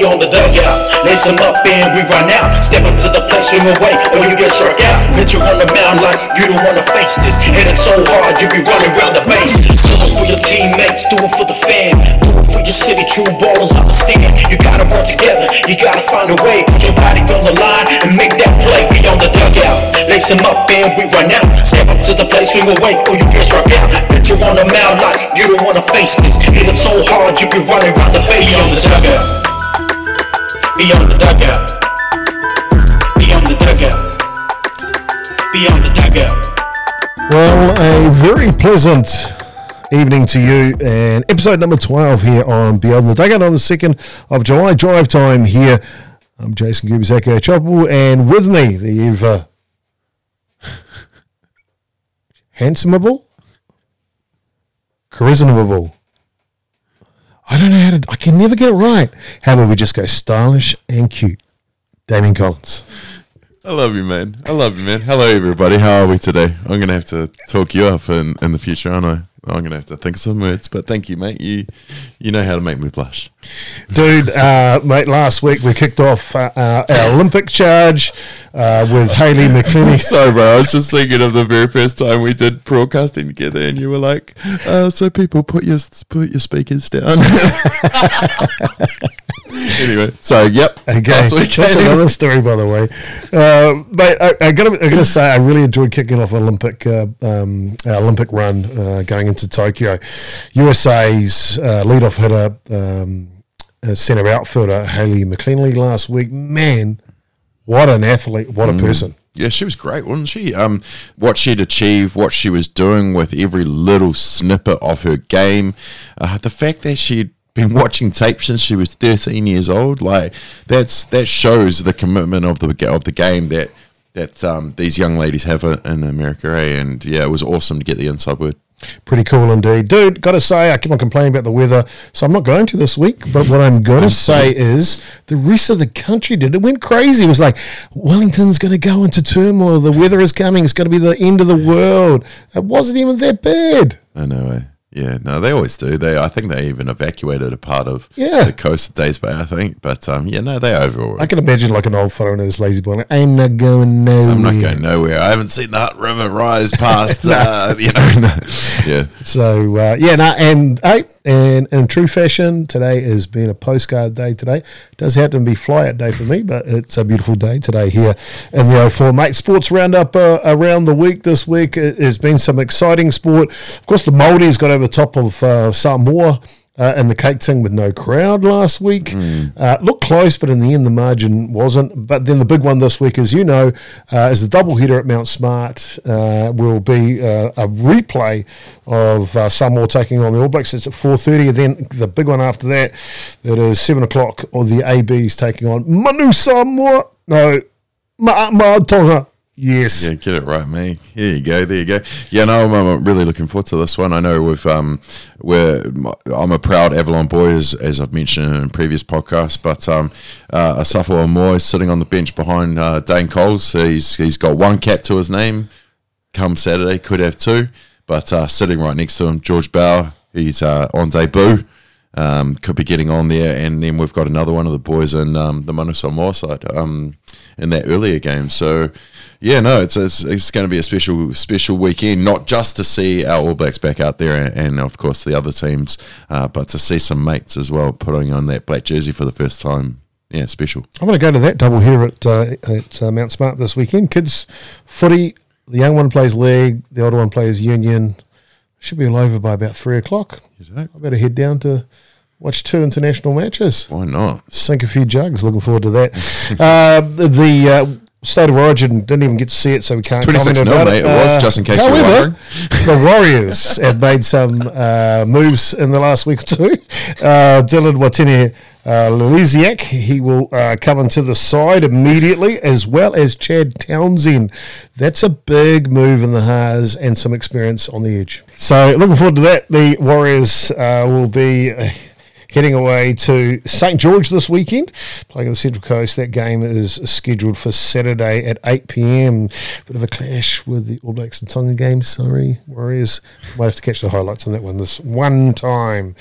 On the dugout, lace them up and we run out. Step up to the plate, swing away, or you get struck out. Put you on the mound like you don't wanna face this. Hit it so hard, you be running around the base. Do it for your teammates, do it for the fan. Do it for your city, true ballers understand. You gotta work together, you gotta find a way. Put your body on the line and make that play. We on the dugout, lace them up and we run out. Step up to the plate, swing away, or you get struck out. Put you on the mound like you don't wanna face this. Hit it so hard, you be running around the base. On the dugout. Beyond the dugout. Beyond the dugout. Beyond the dugout. Well, a very pleasant evening to you, and episode number 12 here on Beyond the Dugout on the 2nd of July. Drive time here. I'm Jason Gubizako Choppable, and with me, the ever handsomable, charismable. I don't know how to, I can never get it right. How about we just go stylish and cute? Damien Collins. I love you, man. I love you, man. Hello, everybody. How are we today? I'm gonna have to talk you up in, in the future, aren't I? I'm gonna have to think of some words, but thank you, mate. You you know how to make me blush. Dude, uh, mate, last week we kicked off uh, uh, our Olympic charge uh, with Haley McCleney. Sorry, bro. I was just thinking of the very first time we did broadcasting together, and you were like, uh, "So people put your put your speakers down." anyway, so yep. Okay, Last week, that's another story, by the way. Mate, I, I gotta, I gotta say, I really enjoyed kicking off Olympic, uh, um, our Olympic run uh, going into Tokyo. USA's uh, leadoff hitter, um, centre outfielder Haley McCleney last week. Man, what an athlete! What a person! Yeah, she was great, wasn't she? Um, what she'd achieved, what she was doing with every little snippet of her game, uh, the fact that she'd been watching tape since she was 13 years old, like that's that shows the commitment of the of the game that that um, these young ladies have in America. Eh? And yeah, it was awesome to get the inside word. Pretty cool indeed. Dude, got to say, I keep on complaining about the weather, so I'm not going to this week. But what I'm going to say is the rest of the country did. It went crazy. It was like, Wellington's going to go into turmoil. The weather is coming. It's going to be the end of the world. It wasn't even that bad. I know. Eh? Yeah, no, they always do. They, I think they even evacuated a part of Yeah. the coast of Days Bay. I think, but um, yeah, no, they over. I can imagine like an old in lazy boy. Like, I'm not going nowhere. I'm not going nowhere. I haven't seen the Hutt River rise past, uh, you know. No. Yeah. So uh, yeah, no, and hey, and in true fashion, today has been a postcard day. Today it does happen to be fly out day for me, but it's a beautiful day today here in the 04 mate. Sports roundup uh, around the week this week. It has been some exciting sport. Of course, the Maldives got over the top of uh, Samoa. Uh, and the cake thing with no crowd last week uh, looked close, but in the end the margin wasn't. But then the big one this week, as you know, uh, is the double header at Mount Smart. Uh, will be uh, a replay of uh, Samoa taking on the All Blacks. It's at four thirty, and then the big one after that, it is seven o'clock. Or the ABs taking on Manu Samoa. No, Ma Ma Tonga. Yes. Yeah, get it right, me. Here you go. There you go. Yeah, no, I'm, I'm really looking forward to this one. I know we've um, we're I'm a proud Avalon boy, as, as I've mentioned in previous podcasts. But um, uh, Asafo Aumua sitting on the bench behind uh, Dane Coles. He's he's got one cap to his name. Come Saturday, could have two, but uh, sitting right next to him, George Bower. He's uh, on debut. Um, could be getting on there, and then we've got another one of the boys in um, the Manu Samoa side um, in that earlier game. So, yeah, no, it's it's, it's going to be a special special weekend, not just to see our All Blacks back out there, and, and of course the other teams, uh, but to see some mates as well putting on that black jersey for the first time. Yeah, special. I'm going to go to that double header at uh, at uh, Mount Smart this weekend. Kids footy. The young one plays leg. The older one plays union. Should be all over by about three o'clock. I better head down to watch two international matches. Why not? Sink a few jugs. Looking forward to that. uh, the the uh, state of origin didn't even get to see it, so we can't 26 comment nil, about mate. it. It was, just in case however, wondering. the Warriors have made some uh, moves in the last week or two. Uh, Dylan Watini uh, Liliziak, he will uh, come into the side immediately, as well as Chad Townsend. That's a big move in the Haas and some experience on the edge. So, looking forward to that. The Warriors uh, will be. Heading away to St George this weekend, playing on the Central Coast. That game is scheduled for Saturday at 8 pm. Bit of a clash with the All Blacks and Tonga game. Sorry, Warriors. Might have to catch the highlights on that one this one time.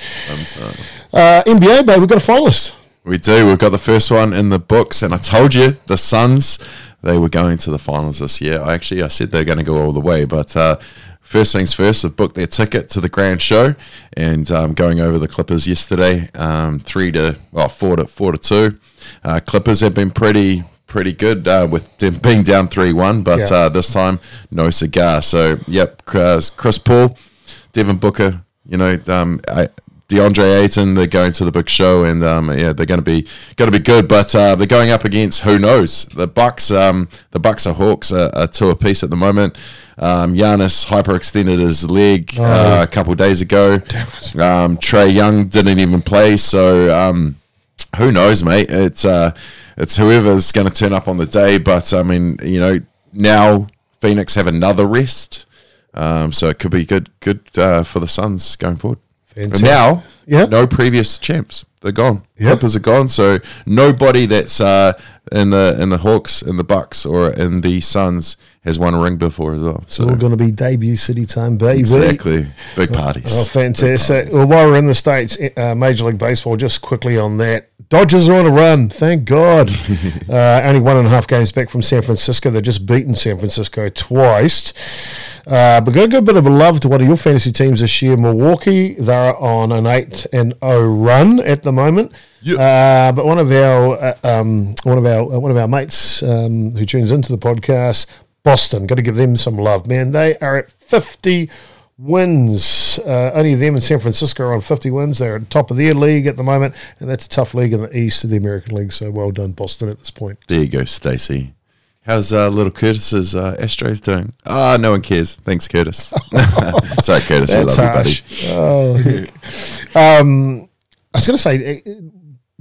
Uh, NBA, babe, we've got a finalist. We do. We've got the first one in the books, and I told you the Suns they were going to the finals this year. I actually I said they're going to go all the way, but uh, first things first, they've booked their ticket to the grand show, and um, going over the Clippers yesterday, um, three to well four to four to two. Uh, Clippers have been pretty pretty good uh, with them being down three one, but Yeah. uh, this time no cigar. So yep, Chris, Chris Paul, Devin Booker, you know, um, I, DeAndre Ayton, they're going to the big show, and um, yeah, they're going to be going to be good. But uh, they're going up against who knows? The Bucks. Um, the Bucks are Hawks are, are two apiece at the moment. Um, Giannis hyperextended his leg uh, a couple days ago. Um, Trae Young didn't even play, so um, who knows, mate? It's uh, it's whoever's going to turn up on the day. But I mean, you know, now Phoenix have another rest, um, so it could be good good uh, for the Suns going forward. And now, Yeah. no previous champs. They're gone. Yeah. Clippers are gone. So nobody that's uh, in the in the Hawks, in the Bucks, or in the Suns has won a ring before as well. It's So all going to be debut city time, baby. exactly, big parties. Oh, Big fantastic. parties. Well, while we're in the States, uh, Major League Baseball, just quickly on that. Dodgers are on a run, thank God. uh, only one and a half games back from San Francisco. They've just beaten San Francisco twice. Uh, but got a good bit of a love to one of your fantasy teams this year, Milwaukee. They're on an 8 and 0 run at the moment. Uh, but one of our uh, um, one of our uh, one of our mates um, who tunes into the podcast, Boston, got to give them some love, man. They are at 50 wins. Uh, only them and San Francisco are on 50 wins. They're at the top of their league at the moment, and that's a tough league in the East of the American League. So well done, Boston, at this point. There you go, Stacey. How's uh, little Curtis's uh, Astros doing? Ah, no one cares. Thanks, Curtis. Sorry, Curtis. we love you, buddy. Oh, um, I was going to say eh,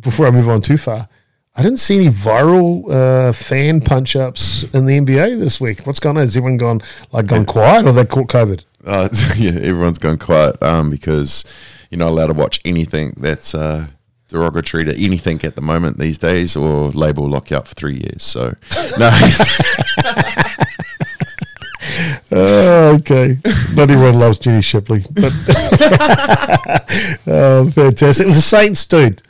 before I move on too far. I didn't see any viral uh, fan punch ups in the NBA this week. What's going on? Has everyone gone like gone quiet, or they caught COVID? Uh, yeah, everyone's gone quiet um, because you're not allowed to watch anything that's uh, derogatory to anything at the moment these days, or label lock you up for three years. So, no, Oh, okay. Not everyone loves Jenny Shipley, but oh, fantastic! It was the Saints, dude.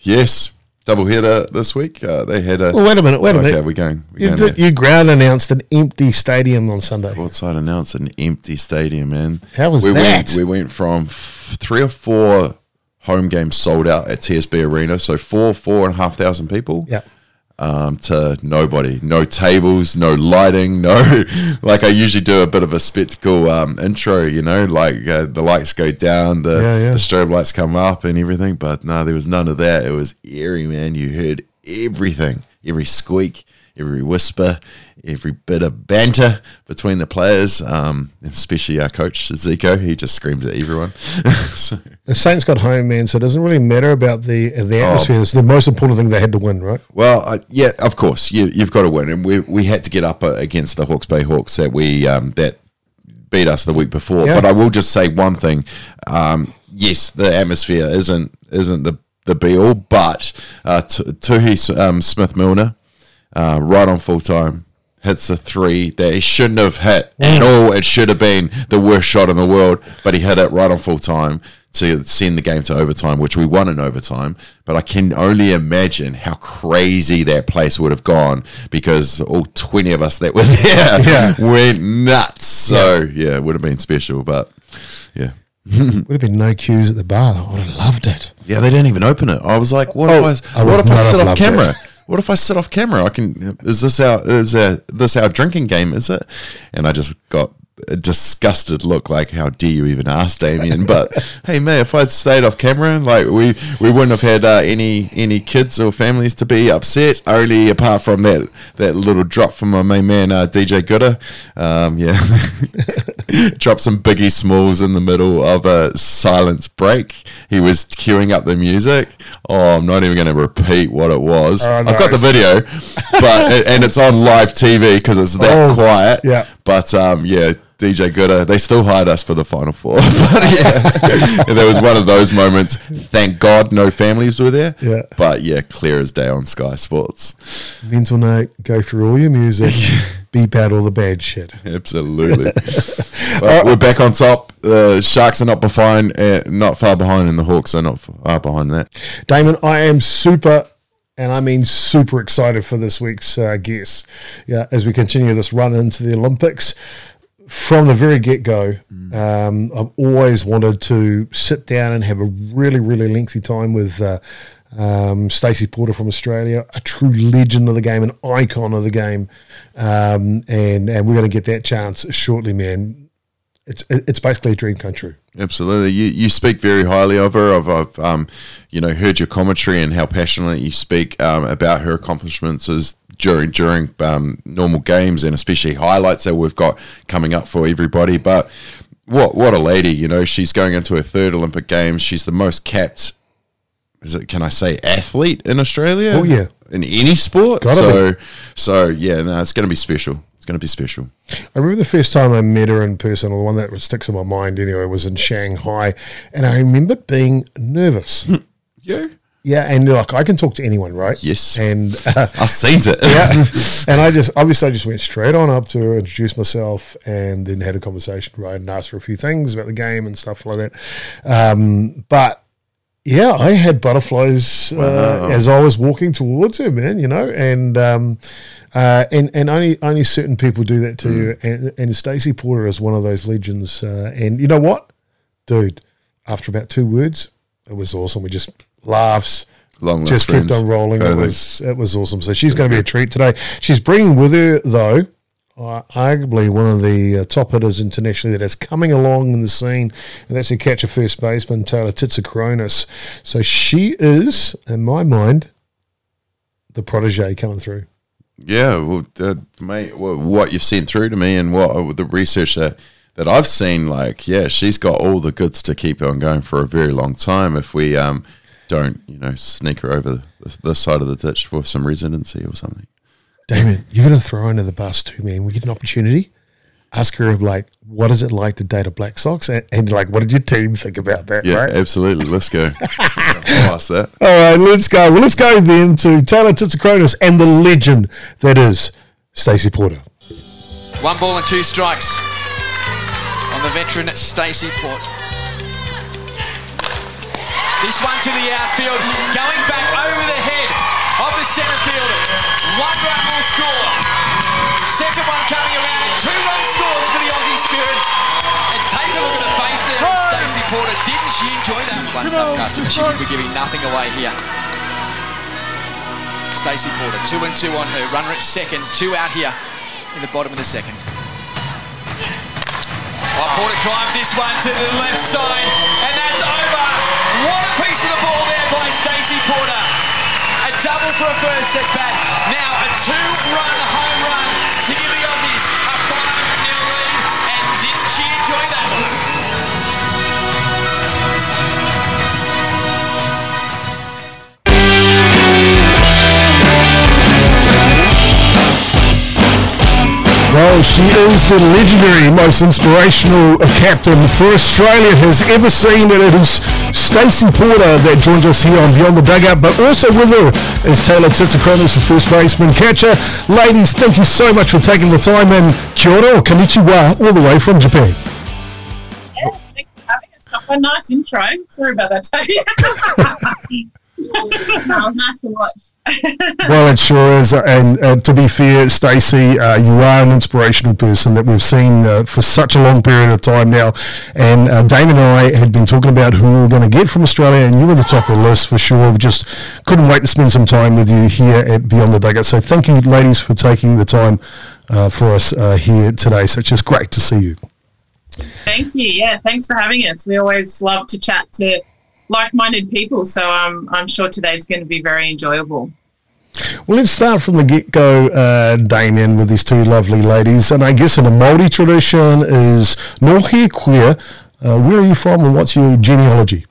yes, double header this week. Uh, they had a. Well, wait a minute. Wait a okay, minute. we're going. We're You, going did, you ground announced an empty stadium on Sunday. Courtside announced an empty stadium, man. How was we that? Went, we went from f- three or four home games sold out at TSB Arena, so four, four and a half thousand people. Yeah. Um, to nobody. No tables, no lighting, no. Like I usually do a bit of a spectacle um, intro, you know, like uh, the lights go down, the, Yeah, yeah. the strobe lights come up and everything. But no, there was none of that. It was eerie, man. You heard everything, every squeak, every whisper, every bit of banter between the players, um, especially our coach Zico. He just screams at everyone. so, The Saints got home, man, so it doesn't really matter about the the atmosphere. It's the most important thing they had to win, right? Well, uh, yeah, of course, you, you've got to win, and we we had to get up uh, against the Hawke's Bay Hawks that we um, that beat us the week before. Yeah. But I will just say one thing: um, yes, the atmosphere isn't isn't the the be all, but uh, Tohi um, Smith Milner, uh, right on full time. Hits the three that he shouldn't have hit at all. It should have been the worst shot in the world, but he hit it right on full time to send the game to overtime, which we won in overtime. But I can only imagine how crazy that place would have gone because all 20 of us that were there Yeah. went nuts. So, yeah. it would have been special. But, yeah. Would have been no queues at the bar. though. I would have loved it. Yeah, they didn't even open it. I was like, what Oh, if I, I what if I sit off camera? it. What if I sit off camera? I can. Is this our is our, this our drinking game? Is it? And I just got a disgusted look, like how dare you even ask Damien? But hey, man, if I'd stayed off camera, like we we wouldn't have had uh, any any kids or families to be upset. Only apart from that that little drop from my main man uh, DJ Gooder. Um, yeah, drop some Biggie Smalls in the middle of a silence break. He was queuing up the music. Oh, I'm not even going to repeat what it was. Oh, I've got the video, but and it's on live TV because it's that Oh, quiet. yeah. But um, yeah, DJ Gooder, they still hired us for the final four. but yeah, there was one of those moments. Thank God, no families were there. Yeah. But yeah, clear as day on Sky Sports. Mental note: go through all your music, beep out all the bad shit. Absolutely. well, we're back on top. The Sharks are not behind, uh, not far behind, and the Hawks are not far behind that. Damon, I am super, and I mean super excited for this week's uh, guest. Yeah, as we continue this run into the Olympics. From the very get go, um, I've always wanted to sit down and have a really, really lengthy time with uh, um, Stacey Porter from Australia, a true legend of the game, an icon of the game, um, and and we're going to get that chance shortly, man. It's it's basically a dream come true. Absolutely, you you speak very highly of her. I've, I've um, you know heard your commentary and how passionately you speak um, about her accomplishments as during during um, normal games and especially highlights that we've got coming up for everybody. But what what a lady! You know, she's going into her third Olympic Games. She's the most capped. Is it? Can I say athlete in Australia? Oh, yeah. in any sport. Gotta so so yeah, no, it's going to be special. It's going to be special. I remember the first time I met her in person, or the one that sticks in my mind anyway, was in Shanghai, and I remember being nervous. Yeah. Yeah, and like I can talk to anyone, right? Yes. and. Uh, I seen it. yeah. and I just obviously I just went straight on up to her, introduced myself, and then had a conversation, right, and asked her a few things about the game and stuff like that. Um, but yeah, I had butterflies uh, as I was walking towards her, man. You know, and um, uh, and and only only certain people do that to you. And and Stacey Porter is one of those legends. Uh, and you know what, dude? After about two words, it was awesome. We just laughs. Long just kept friends. on rolling. It was it was awesome. So she's going to be a treat today. She's bringing with her though, uh, arguably one of the uh, top hitters internationally that is coming along in the scene, and that's a catcher first baseman Taylor Tsitsikronis. So she is, in my mind, the protege coming through. Yeah, well, uh, mate, wha- what you've sent through to me and what the research that, that I've seen, like, yeah, she's got all the goods to keep on going for a very long time. If we um, don't, you know, sneak her over this, this side of the ditch for some residency or something. Damon, you're going to throw her under the bus too, man. We get an opportunity. Ask her like, what is it like to date a Black Sox, and, and like, what did your team think about that? Yeah, right? absolutely. Let's go. I'll that. All right, let's go. Well, let's go then to Taylor Tsitsikronis and the legend that is Stacey Porter. One ball and two strikes on the veteran Stacey Port. This one to the outfield, going back over the head of the centre fielder. One run will score. Second one coming around, and two run scores for the Aussie Spirit. And take a look at the face there of Stacey Porter. Didn't she enjoy that one? tough customer. She would be giving nothing away here. Stacey Porter, two and two on her. Runner at second, two out here in the bottom of the second. Oh, Porter drives this one to the left side, and double for a first at bat. Now a two-run home run Well, she is the legendary, most inspirational uh, captain for Australia has ever seen, and it is Stacey Porter that joins us here on Beyond the Dugout, but also with her is Taylor Tsitsikronis, the first baseman catcher. Ladies, thank you so much for taking the time, and kia ora or konnichiwa all the way from Japan. Yeah, thanks for having us. A nice intro. Sorry about that. was nice to watch. Well, it sure is. And to be fair, Stacey, uh, you are an inspirational person that we've seen uh, for such a long period of time now. And uh, Damon and I had been talking about who we were going to get from Australia, and you were the top of the list for sure. We just couldn't wait to spend some time with you here at Beyond the Dugout. So thank you, ladies, for taking the time uh, for us uh, here today. So it's just great to see you. Thank you. Yeah, thanks for having us. We always love to chat to like-minded people, so um, I'm sure today's going to be very enjoyable. Well, let's start from the get go, uh, Damien, with these two lovely ladies. And I guess in a Māori tradition is Nō hea koe. Uh, where are you from and what's your genealogy?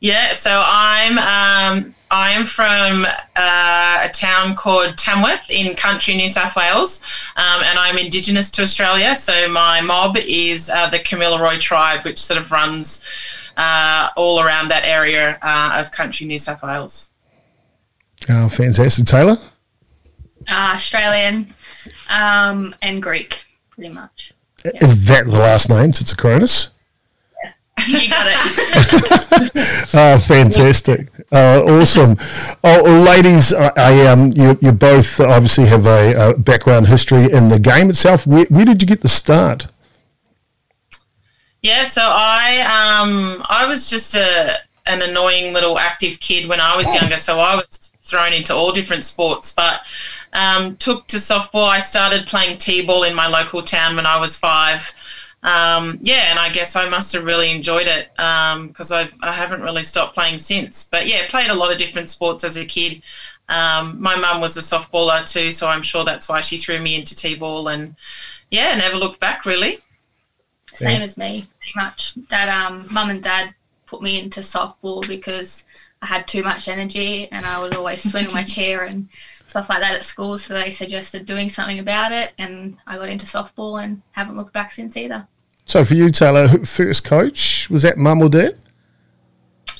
Yeah, so I'm um, I'm from uh, a town called Tamworth in country New South Wales, um, and I'm Indigenous to Australia. So my mob is uh, the Kamilaroi tribe, which sort of runs uh, all around that area uh, of country New South Wales. Oh, fantastic. Taylor? uh, Australian, um, and Greek, pretty much. Is that the last name, Tsitsikronis? You got it. Oh, fantastic! Uh, awesome. Oh, well, ladies, I, I um, you, you both obviously have a, a background history in the game itself. Where, where did you get the start? Yeah, so I um I was just a an annoying little active kid when I was younger, so I was thrown into all different sports, but um, took to softball. I started playing t-ball in my local town when I was five. Um, yeah, and I guess I must have really enjoyed it because I I haven't really stopped playing since. But yeah, played a lot of different sports as a kid. Um, my mum was a softballer too, so I'm sure that's why she threw me into t-ball, and yeah, never looked back really. Same as me, pretty much. Dad, um, mum and dad put me into softball because I had too much energy and I would always swing my chair and stuff like that at school. So they suggested doing something about it, and I got into softball and haven't looked back since either. So for you, Taylor, first coach was that mum or dad?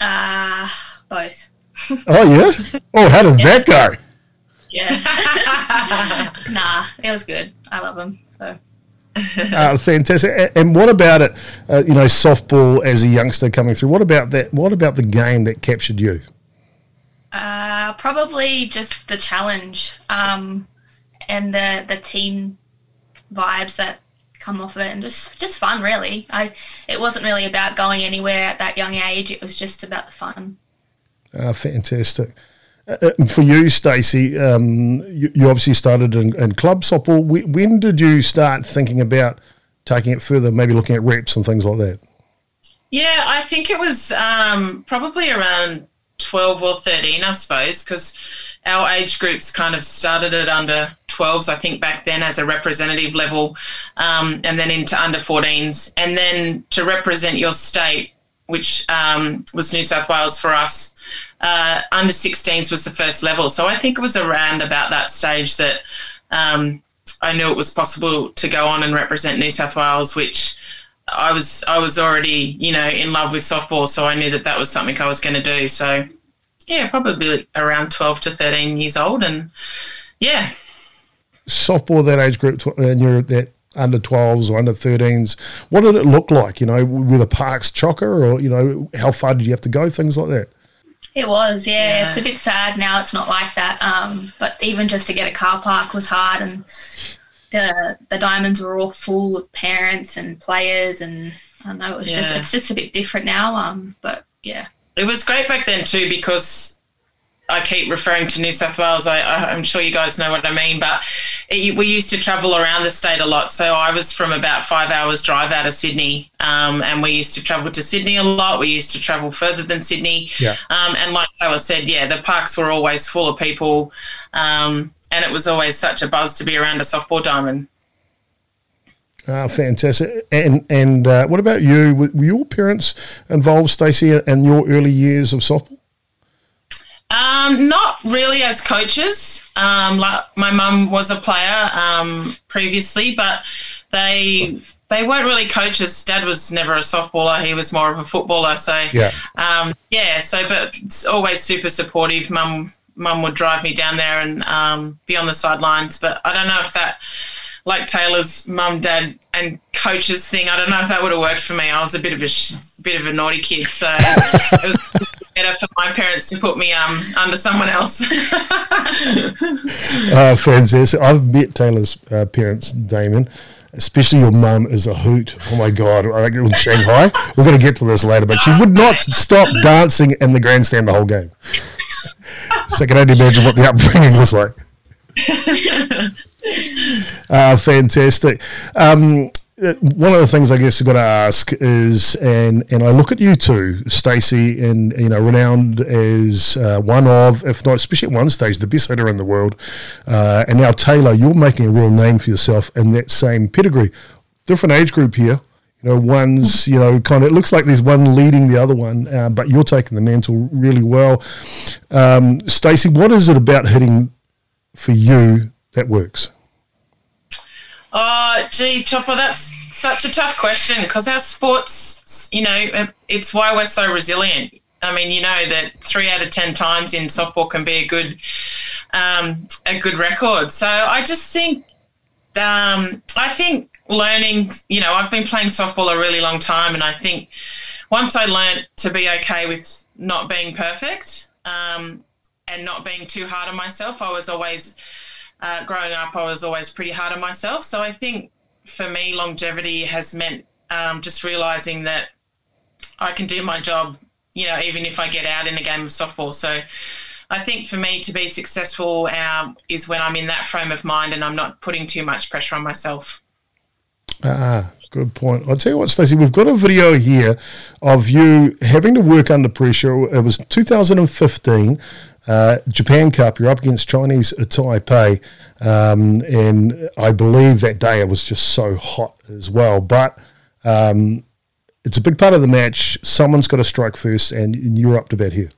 Uh, both. Oh yeah. Oh, how did that go? Yeah. Nah, it was good. I love them. So Uh, fantastic. And what about it? Uh, you know, softball as a youngster coming through. What about that? What about the game that captured you? Uh, probably just the challenge um, and the the team vibes that come off of it, and just just fun. Really, I it wasn't really about going anywhere at that young age. It was just about the fun. Uh, fantastic. Uh, uh, for you, Stacey, um, you, you obviously started in, in club softball. When, did you start thinking about taking it further, maybe looking at reps and things like that? Yeah, I think it was um, probably around 12 or 13, I suppose, because our age groups kind of started at under 12s, I think, back then as a representative level, um, and then into under 14s. And then to represent your state, which um, was New South Wales for us, uh, under 16s was the first level. So I think it was around about that stage that um, I knew it was possible to go on and represent New South Wales, which I was I was already you know in love with softball, so I knew that that was something I was going to do. So yeah, probably around twelve to thirteen years old, and yeah, Softball, that age group, and you're that under 12s or under 13s. What did it look like? You know, with a parks chocker or, you know, how far did you have to go? Things like that. It was, yeah. Yeah. It's a bit sad now. It's not like that. Um, but even just to get a car park was hard, and the the diamonds were all full of parents and players, and I don't know. It was just it's just a bit different now. Um, but yeah, it was great back then too because I keep referring to New South Wales. I, I'm sure you guys know what I mean, but it, we used to travel around the state a lot. So I was from about five hours drive out of Sydney, um, and we used to travel to Sydney a lot. We used to travel further than Sydney, Yeah. um, and like Taylor said, yeah, the parks were always full of people, um, and it was always such a buzz to be around a softball diamond. Ah, fantastic. And and uh, what about you? Were, were your parents involved, Stacey, in your early years of softball? Um, not really as coaches. Um, like my mum was a player um, previously, but they they weren't really coaches. Dad was never a softballer; he was more of a footballer. So Yeah. um, yeah. So, but it's always super supportive. Mum mum would drive me down there and um, be on the sidelines. But I don't know if that, like Taylor's mum, dad, and coaches thing. I don't know if that would have worked for me. I was a bit of a sh- bit of a naughty kid, so it was better for my parents to put me um, under someone else. Uh, fantastic. I've met Taylor's uh, parents, Damien. Especially your mum is a hoot. Oh my God. I think in Shanghai. We're going to get to this later, but she would not stop dancing in the grandstand the whole game. so I can only imagine what the upbringing was like. Uh, fantastic. Um, one of the things I guess I've got to ask is, and and I look at you two, Stacey, and you know, renowned as uh, one of, if not, especially at one stage, the best hitter in the world, uh, and now Taylor, you're making a real name for yourself in that same pedigree. Different age group here. You know, one's you know kind of. It looks like there's one leading the other one, uh, but you're taking the mantle really well. Um, Stacey, what is it about hitting for you that works? Oh, gee, Chopper, that's such a tough question because our sports, you know, it's why we're so resilient. I mean, you know that three out of ten times in softball can be a good um, a good record. So I just think, um, I think learning, you know, I've been playing softball a really long time, and I think once I learned to be okay with not being perfect um, and not being too hard on myself, I was always, uh, growing up, I was always pretty hard on myself. So I think for me, longevity has meant um, just realizing that I can do my job, you know, even if I get out in a game of softball. So I think for me to be successful um, is when I'm in that frame of mind and I'm not putting too much pressure on myself. Ah, good point. I'll tell you what, Stacey, we've got a video here of you having to work under pressure. It was 2015. Uh, Japan Cup, you're up against Chinese Taipei, um, and I believe that day it was just so hot as well. But um, it's a big part of the match. Someone's got to strike first, and, you're up to bat here.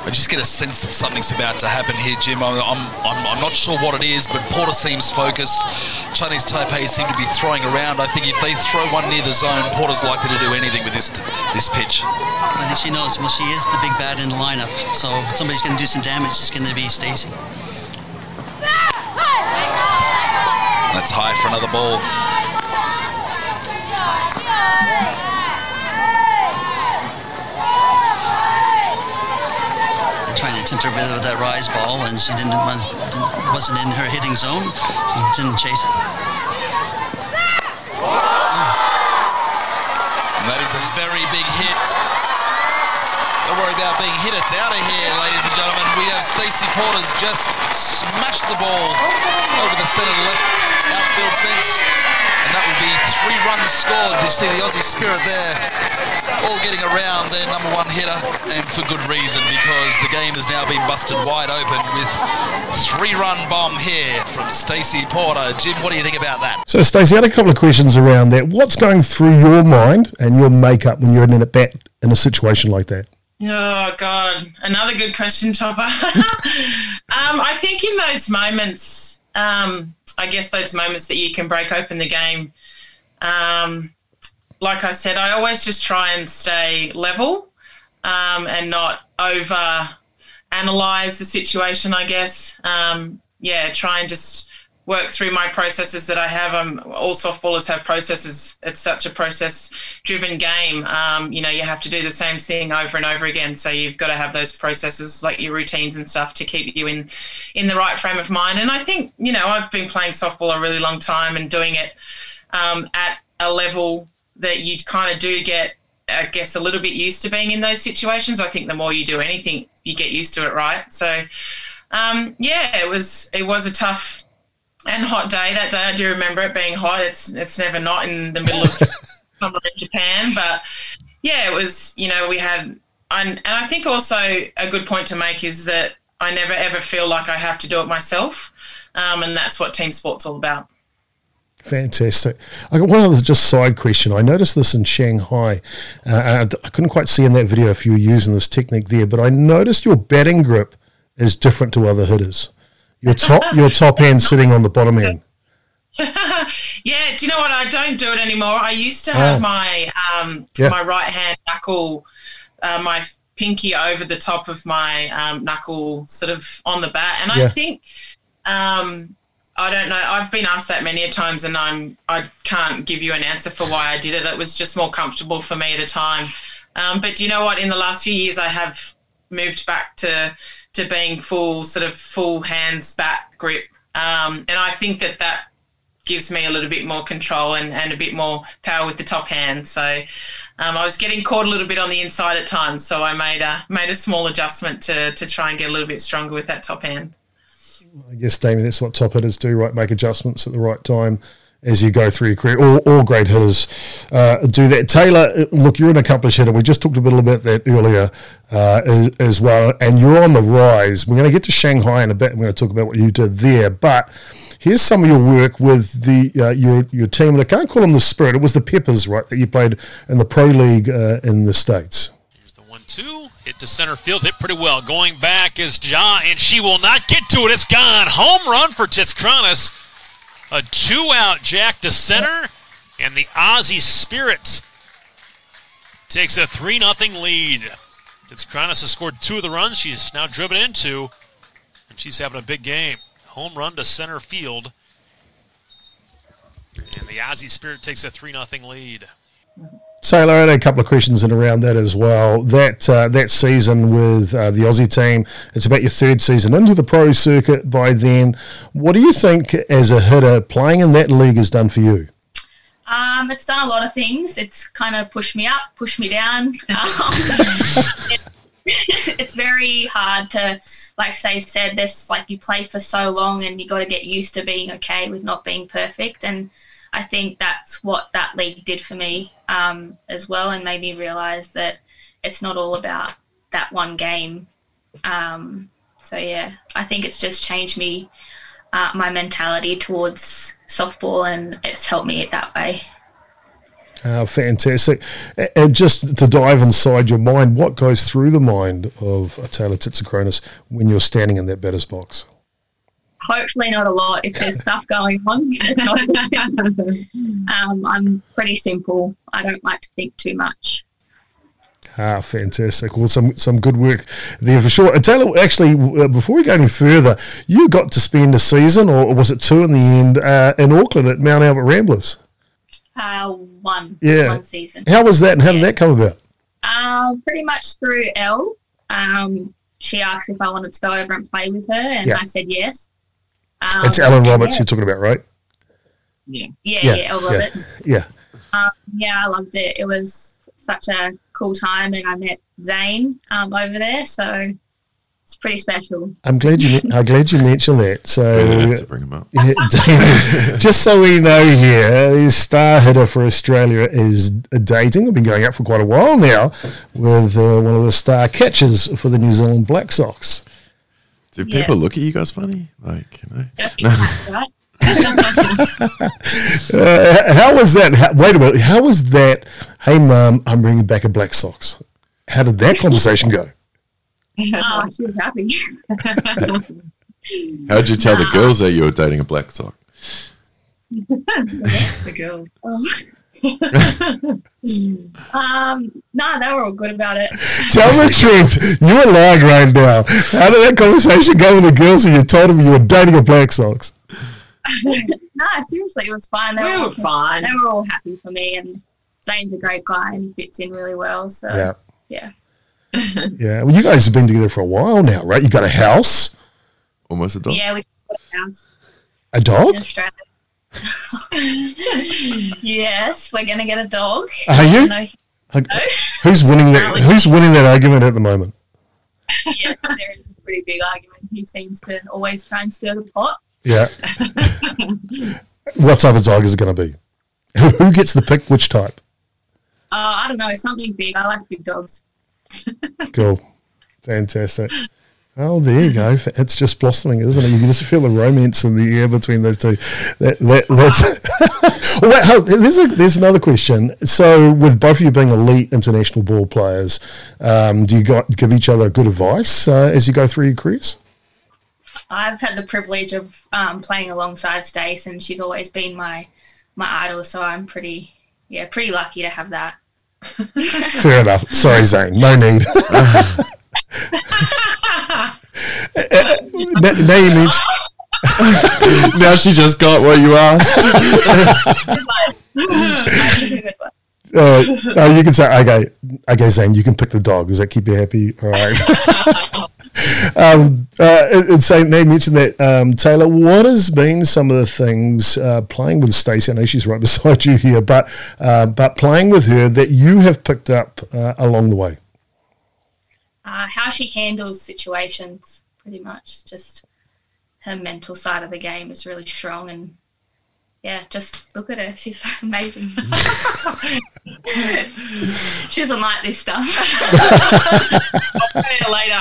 I just get a sense that something's about to happen here, Jim. I'm, I'm, I'm, I'm, not sure what it is, but Porter seems focused. Chinese Taipei seem to be throwing around. I think if they throw one near the zone, Porter's likely to do anything with this this pitch. I think she knows. Well, she is the big bad in the lineup. So if somebody's going to do some damage, it's going to be Stacey. That's high for another ball. To her with that rise ball, and she didn't wasn't in her hitting zone. She didn't chase it. And that is a very big hit. Don't worry about being hit. It's out of here, ladies and gentlemen. We have Stacey Porter's just smashed the ball over the centre left outfield fence. And that will be three runs scored. You see the Aussie spirit there all getting around their number one hitter, and for good reason because the game has now been busted wide open with three-run bomb here from Stacey Porter. Jim, what do you think about that? So, Stacey, I had a couple of questions around that. What's going through your mind and your makeup when you're in a bat in a situation like that? Oh God, another good question, Chopper. um, I think in those moments, um, I guess those moments that you can break open the game. Um, like I said, I always just try and stay level um, and not over analyze the situation. I guess, um, yeah, try and just work through my processes that I have. Um, all softballers have processes. It's such a process-driven game. Um, you know, you have to do the same thing over and over again. So you've got to have those processes, like your routines and stuff, to keep you in in the right frame of mind. And I think, you know, I've been playing softball a really long time and doing it um, at a level that you kind of do get, I guess, a little bit used to being in those situations. I think the more you do anything, you get used to it, right? So, um, yeah, it was it was a tough and hot day that day. I do remember it being hot. It's it's never not in the middle of summer in Japan, but yeah, it was. You know, we had, and I think also a good point to make is that I never ever feel like I have to do it myself, um, and that's what team sport's all about. Fantastic. I got one other just side question. I noticed this in Shanghai. Uh, I couldn't quite see in that video if you were using this technique there, but I noticed your batting grip is different to other hitters. Your top, your top hand sitting on the bottom end. yeah, do you know what? I don't do it anymore. I used to have oh. my um, yeah. my right hand knuckle, uh, my pinky over the top of my um, knuckle, sort of on the bat, and yeah. I think um, I don't know. I've been asked that many a times, and I'm I can't give you an answer for why I did it. It was just more comfortable for me at a time. Um, but do you know what? In the last few years, I have moved back to to being full sort of full hands bat grip, um, and I think that that gives me a little bit more control and, and a bit more power with the top hand. So um, I was getting caught a little bit on the inside at times, so I made a made a small adjustment to to try and get a little bit stronger with that top hand. I guess, Damien, that's what top hitters do, right? Make adjustments at the right time as you go through your career. All, all great hitters uh, do that. Taylor, look, you're an accomplished hitter. We just talked a little bit about that earlier uh, as, as, well, and you're on the rise. We're going to get to Shanghai in a bit. I'm going to talk about what you did there, but here's some of your work with the uh, your your team, and I can't call them the Spirit. It was the Peppers, right, that you played in the Pro League uh, in the States Here's the one two Hit to center field, hit pretty well. Going back is Ja, and she will not get to it. It's gone. Home run for Tsitsikronis. A two out jack to center, and the Aussie Spirit takes a 3 0 lead. Tsitsikronis has scored two of the runs she's now driven into. And She's having a big game. Home run to center field. And the Aussie Spirit takes a 3 0 lead. Taylor, I had a couple of questions in around that as well. That uh, that season with uh, the Aussie team, it's about your third season into the pro circuit by then. What do you think as a hitter playing in that league has done for you? Um, it's done a lot of things. It's kind of pushed me up, pushed me down. Um, it, it's very hard to, like say said, this like you play for so long and you got to get used to being okay with not being perfect. And I think that's what that league did for me um, as well, and made me realize that it's not all about that one game. Um, so yeah, I think it's just changed me, uh, my mentality towards softball, and it's helped me that way. Uh, fantastic. And just to dive inside your mind, what goes through the mind of a Taylor Tsitsikronis when you're standing in that batter's box? Hopefully, not a lot if there's stuff going on. um, I'm pretty simple. I don't like to think too much. Ah, fantastic. Well, some some good work there for sure. And Taylor, actually, uh, before we go any further, you got to spend a season, or was it two in the end, uh, in Auckland at Mount Albert Ramblers? Uh, one. Yeah. One season. How was that, and how did that come about? Um, pretty much through Elle. Um, she asked if I wanted to go over and play with her, and Yeah. I said yes. Um, it's Alan Roberts yeah, you're talking about, right? Yeah, yeah, yeah, Elle Roberts. Yeah. Um, yeah, I loved it. It was such a cool time, and I met Zane um, over there, so it's pretty special. I'm glad you. I'm glad you mentioned that. So, gonna bring him up. Just so we know here, the star hitter for Australia is dating. We've been going out for quite a while now with uh, one of the star catchers for the New Zealand Black Sox. Do Yeah. people look at you guys funny? Like, you know? right? Uh, how was that? How, wait a minute. How was that? Hey, mum, I'm bringing back a Black Sox. How did that conversation go? oh, she was happy. How'd you tell the girls that you were dating a black sock? The girls. um, no, they were all good about it. Tell the truth. You were lying right now. How did that conversation go with the girls when you told them you were dating a Black Sox? no, seriously, it was fine. They We all, were fine. They were all happy for me, and Zane's a great guy, and he fits in really well. So Yeah. yeah. Yeah. Well, you guys have been together for a while now, right? You got a house, Almost a dog. Yeah, we got a house a dog. in Australia. yes, we're gonna get a dog. Are you? No, Who's winning that? Who's winning that argument at the moment? yes, there is a pretty big argument. He seems to always try and stir the pot. Yeah. what type of dog is it going to be? Who gets the pick? Which type? Uh, I don't know, something big. I like big dogs. Cool. Fantastic. Oh, there you go. It's just blossoming, isn't it? You can just feel the romance in the air between those two. That, that, that's. well, there's, a, there's another question. So, with both of you being elite international ball players, um, do you got, give each other good advice uh, as you go through your careers? I've had the privilege of um, playing alongside Stace, and she's always been my my idol. So I'm pretty, yeah, pretty lucky to have that. Fair enough. Sorry, Zane. No need. now, now you mention, now she just got what you asked. uh, uh, you can say, okay, okay, Zane, you can pick the dog. Does that keep you happy? All right. um, uh, and so now you mentioned that, um, Taylor, what has been some of the things uh, playing with Stacey? I know she's right beside you here, but uh, but playing with her that you have picked up uh, along the way. Uh, how she handles situations, pretty much. Just her mental side of the game is really strong, and yeah, just look at her. She's amazing. she doesn't like this stuff. See you later.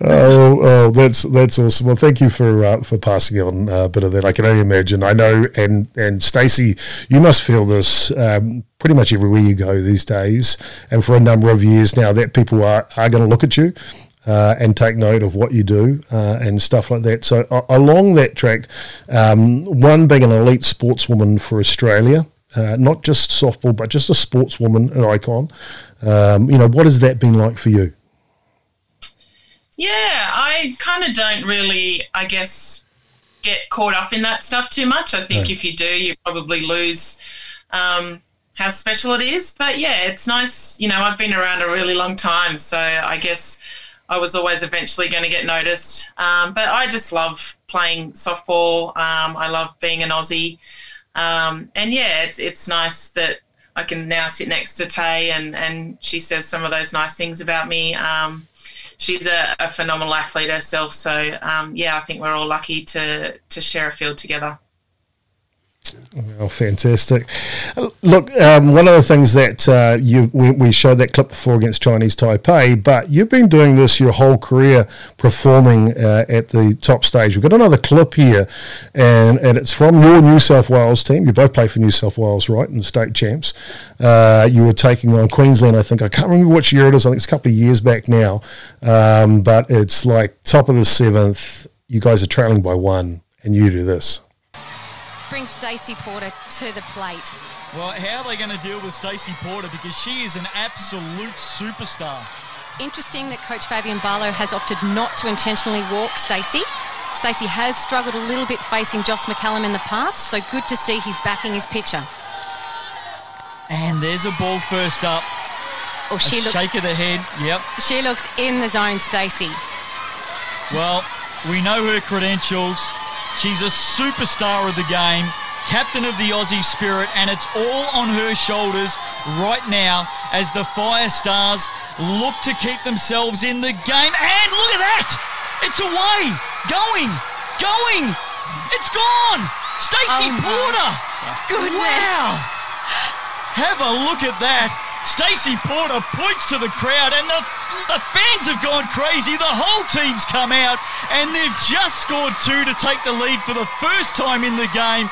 oh, oh, that's that's awesome. Well, thank you for uh, for passing on a bit of that. I can only imagine. I know, and and Stacey, you must feel this um, pretty much everywhere you go these days, and for a number of years now, that people are are going to look at you. Uh, and take note of what you do uh, and stuff like that. So a- along that track, um, one being an elite sportswoman for Australia, uh, not just softball, but just a sportswoman, an icon. Um, you know, what has that been like for you? Yeah, I kind of don't really, I guess, get caught up in that stuff too much. I think if you do, you probably lose um, how special it is. But yeah, it's nice. You know, I've been around a really long time, so I guess I was always eventually going to get noticed. Um, but I just love playing softball. Um, I love being an Aussie, um, and yeah, it's it's nice that I can now sit next to Tay and and she says some of those nice things about me. Um, she's a, a, phenomenal athlete herself, so um, yeah, I think we're all lucky to to share a field together. Oh, fantastic! Look, um, one of the things that uh, you we, we, showed that clip before against Chinese Taipei, but you've been doing this your whole career, performing uh, at the top stage. We've got another clip here, and and it's from your New South Wales team. You both play for New South Wales, right? And state champs. Uh, you were taking on Queensland. I think I can't remember which year it is. I think it's a couple of years back now, um, but it's like top of the seventh. You guys are trailing by one, and you do this bring Stacey Porter to the plate. Well, how are they going to deal with Stacey Porter because she is an absolute superstar. Interesting that coach Fabian Barlow has opted not to intentionally walk Stacey. Stacey has struggled a little bit facing Joss McCallum in the past, so good to see he's backing his pitcher. And there's a ball first up. Oh, she a looks shake of the head. Yep. She looks in the zone, Stacey. Well, we know her credentials. She's a superstar of the game, captain of the Aussie spirit, and it's all on her shoulders right now as the Fire Stars look to keep themselves in the game. And look at that! It's away! Going! Going! It's gone! Stacey oh Porter! Goodness! Wow! Have a look at that. Stacey Porter points to the crowd, and the, the fans have gone crazy. The whole team's come out, and they've just scored two to take the lead for the first time in the game.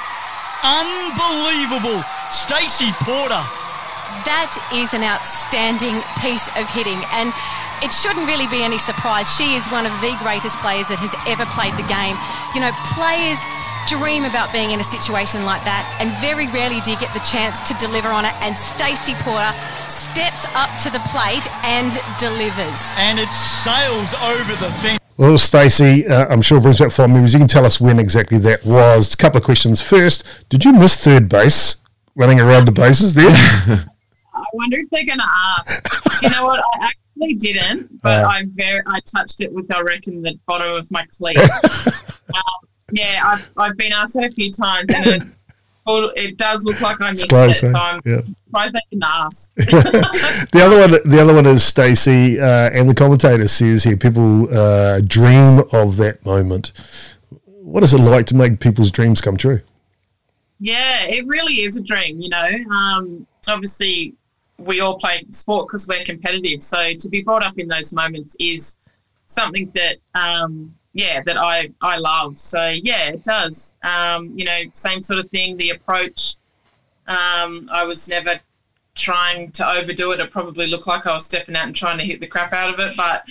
Unbelievable. Stacey Porter. That is an outstanding piece of hitting, and it shouldn't really be any surprise. She is one of the greatest players that has ever played the game. You know, players dream about being in a situation like that, and very rarely do you get the chance to deliver on it. And Stacey Porter steps up to the plate and delivers. And it sails over the fence. Well, Stacey, uh, I'm sure brings back fond memories. You can tell us when exactly that was. A couple of questions. First, did you miss third base running around the bases there? I wonder if they're going to ask. Do you know what? I actually didn't, but uh, I very I touched it with I reckon the bottom of my cleat. um, yeah, I've, I've been asked that a few times, and it, it does look like I missed close, it. So I'm yeah. surprised they didn't ask. the other one, the other one is Stacey, uh, and the commentator says here, people uh, dream of that moment. What is it like to make people's dreams come true? Yeah, it really is a dream. You know, um, obviously we all play sport because we're competitive. So to be brought up in those moments is something that um, yeah, that I I love. So yeah, it does. Um, you know, same sort of thing. The approach. Um, I was never trying to overdo it. It probably looked like I was stepping out and trying to hit the crap out of it, but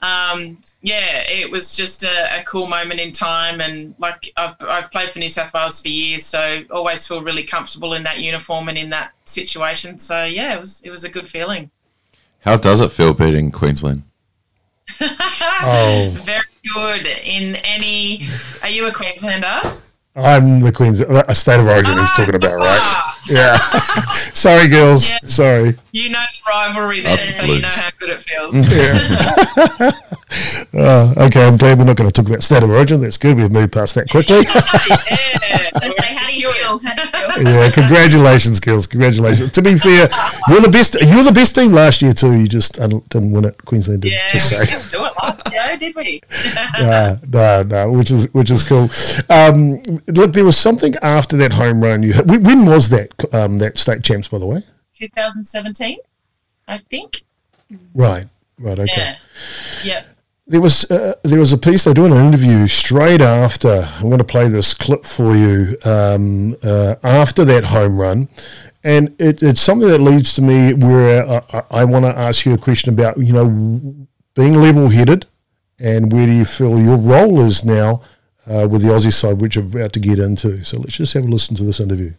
um, yeah, it was just a, a, cool moment in time. And like I've, I've played for New South Wales for years, so always feel really comfortable in that uniform and in that situation. So yeah, it was it was a good feeling. How does it feel beating Queensland? oh. Very good in any. Are you a Queenslander? I'm the Queen's a state of origin he's talking about, right? Ah. Ah. Yeah. Sorry, girls. Yeah. Sorry. You know the rivalry there, so you know how good it feels. Yeah. oh, okay, I'm glad we're not going to talk about state of origin. That's good. We've moved past that quickly. yeah. Okay, how do you feel? How do you feel? Yeah, congratulations, girls. Congratulations. To be fair, you're the best. You're the best team last year too. You just didn't win it. Queensland did. Yeah, just we didn't do it last year, did we? no, no, no. Which is which is cool. Um, look, there was something after that home run. You had, when was that? Um, that state champs, by the way. 2017, I think. Right. Right. Okay. Yeah. Yep. There was uh, there was a piece they do an interview straight after. I'm going to play this clip for you um, uh, after that home run, and it, it's something that leads to me where I, I want to ask you a question about you know being level headed, and where do you feel your role is now uh, with the Aussie side, which we're about to get into. So let's just have a listen to this interview.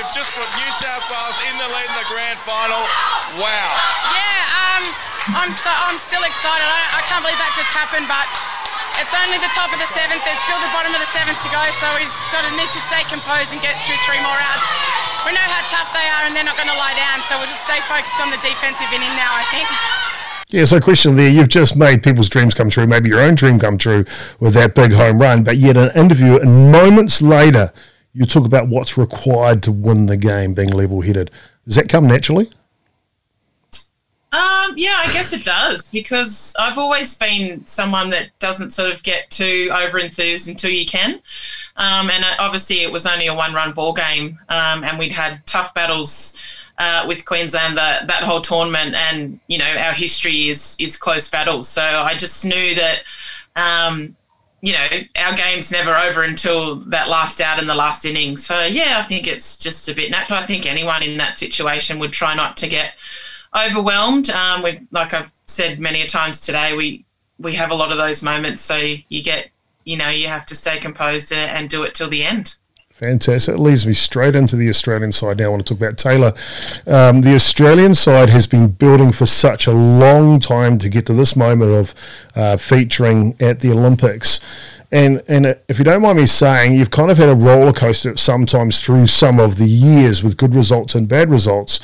You've just put New South Wales in the lead in the grand final. Wow. Yeah, um, I'm so I'm still excited. I, I can't believe that just happened, but it's only the top of the seventh. There's still the bottom of the seventh to go, so we sort of need to stay composed and get through three more rounds. We know how tough they are, and they're not going to lie down, so we'll just stay focused on the defensive inning now. I think. Yeah, so question there, you've just made people's dreams come true, maybe your own dream come true with that big home run, but yet an interview and moments later you talk about what's required to win the game, being level headed. Does that come naturally? Um, yeah, I guess it does because I've always been someone that doesn't sort of get too over enthused until you can. Um, and uh, obviously, it was only a one run ball game, um, and we'd had tough battles uh, with Queensland the, that whole tournament, and you know our history is is close battles. So I just knew that. Um, you know, our game's never over until that last out in the last inning. So yeah, I think it's just a bit natural. I think anyone in that situation would try not to get overwhelmed. Um, we, like I've said many a times today, we we have a lot of those moments. So you get, you know, you have to stay composed and do it till the end. Fantastic. It leads me straight into the Australian side now. I want to talk about Taylor. Um, the Australian side has been building for such a long time to get to this moment of uh, featuring at the Olympics. And and if you don't mind me saying, you've kind of had a roller coaster sometimes through some of the years with good results and bad results.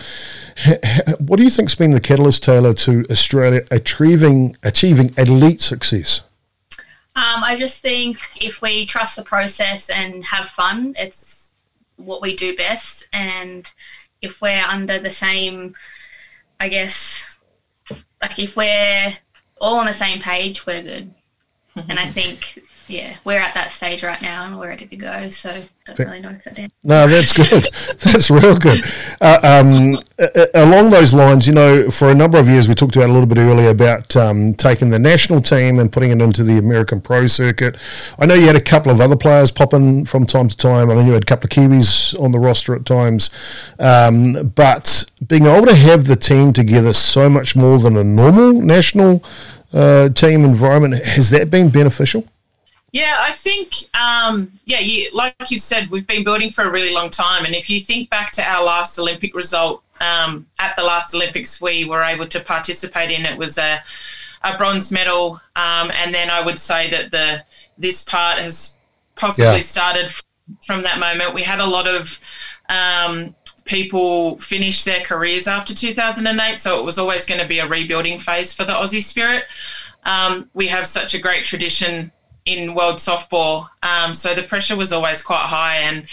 What do you think's been the catalyst, Taylor, to Australia achieving achieving elite success? Um, I just think if we trust the process and have fun, it's what we do best. And if we're under the same, I guess, like if we're all on the same page, we're good. and I think yeah, we're at that stage right now and we're ready to go. So don't really know if that No, that's good. that's real good. Uh, um, along those lines, you know, for a number of years, we talked about a little bit earlier about um, taking the national team and putting it into the American Pro Circuit. I know you had a couple of other players popping from time to time. I mean, you had a couple of Kiwis on the roster at times. Um, but being able to have the team together so much more than a normal national uh, team environment, has that been beneficial? Yeah, I think, um, yeah, you, like you said, we've been building for a really long time. And if you think back to our last Olympic result, um, at the last Olympics, we were able to participate in it was a, a bronze medal. Um, and then I would say that the this part has possibly yeah. started from that moment. We had a lot of um, people finish their careers after 2008, so it was always going to be a rebuilding phase for the Aussie spirit. Um, we have such a great tradition in world softball. Um, so the pressure was always quite high, and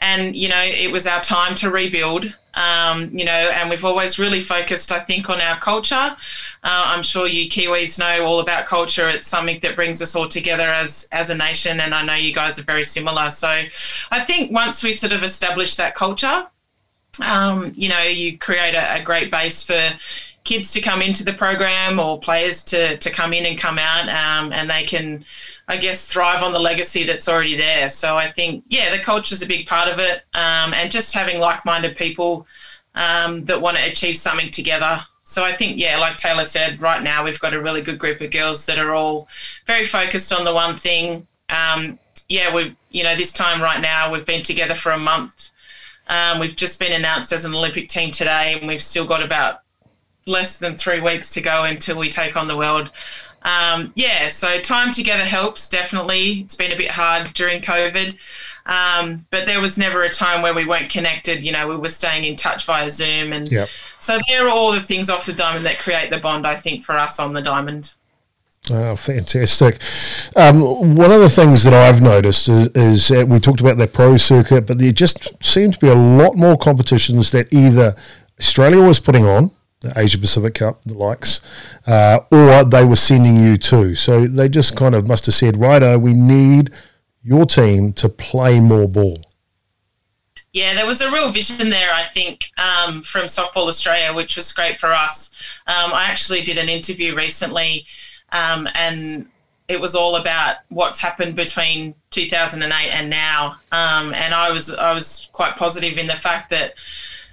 and you know it was our time to rebuild. Um, you know, and we've always really focused, I think, on our culture. Uh, I'm sure you Kiwis know all about culture. It's something that brings us all together as as a nation, and I know you guys are very similar. So I think once we sort of establish that culture, um, you know, you create a, a great base for kids to come into the program or players to to come in and come out, um, and they can I guess, thrive on the legacy that's already there. So I think, yeah, the culture is a big part of it, um, and just having like-minded people um, that want to achieve something together. So I think, yeah, like Taylor said, right now we've got a really good group of girls that are all very focused on the one thing. Um, yeah, we, you know, this time right now we've been together for a month. Um, we've just been announced as an Olympic team today, and we've still got about less than three weeks to go until we take on the world um, yeah, so time together helps definitely. It's been a bit hard during COVID, um, but there was never a time where we weren't connected. You know, we were staying in touch via Zoom, and yep. so there are all the things off the diamond that create the bond. I think for us on the diamond. Oh, fantastic. Um, one of the things that I've noticed is, is uh, we talked about the pro circuit, but there just seemed to be a lot more competitions that either Australia was putting on the Asia Pacific Cup, the likes, uh, or they were sending you to. So they just kind of must have said, righto, we need your team to play more ball. Yeah, there was a real vision there, I think, um, from Softball Australia, which was great for us. Um, I actually did an interview recently, um, and it was all about what's happened between 2008 and now. Um, and I was I was quite positive in the fact that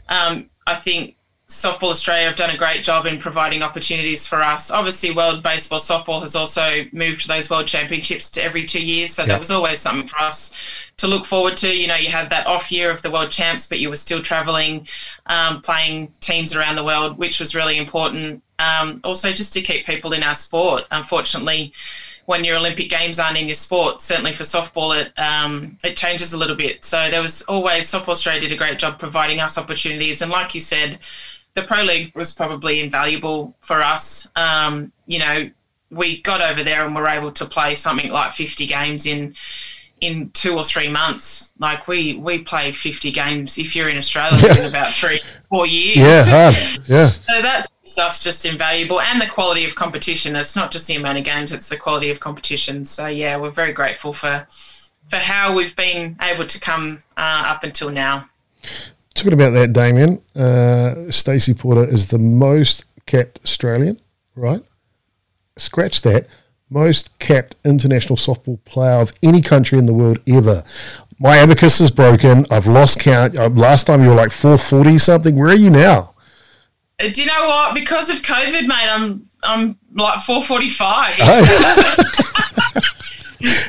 um, I think Softball Australia have done a great job in providing opportunities for us. Obviously, World Baseball Softball has also moved to those World Championships to every two years, so Yep. that was always something for us to look forward to. You know, you had that off year of the World Champs, but you were still traveling, um, playing teams around the world, which was really important. Um, also, just to keep people in our sport. Unfortunately, when your Olympic Games aren't in your sport, certainly for softball, it um, it changes a little bit. So there was always Softball Australia did a great job providing us opportunities, and like you said, the pro league was probably invaluable for us. Um, you know, we got over there and were able to play something like 50 games in in two or three months. Like we we play 50 games if you're in Australia in about three four years. Yeah, hard. Yeah. So that stuff's just invaluable, and the quality of competition. It's not just the amount of games; it's the quality of competition. So yeah, we're very grateful for for how we've been able to come uh, up until now. Talking about that, Damien, uh, Stacey Porter is the most capped Australian, right? Scratch that. Most capped international softball player of any country in the world ever. My abacus is broken. I've lost count. Uh, last time you were like 440 something. Where are you now? Uh, Do you know what? Because of COVID, mate, I'm I'm like 445.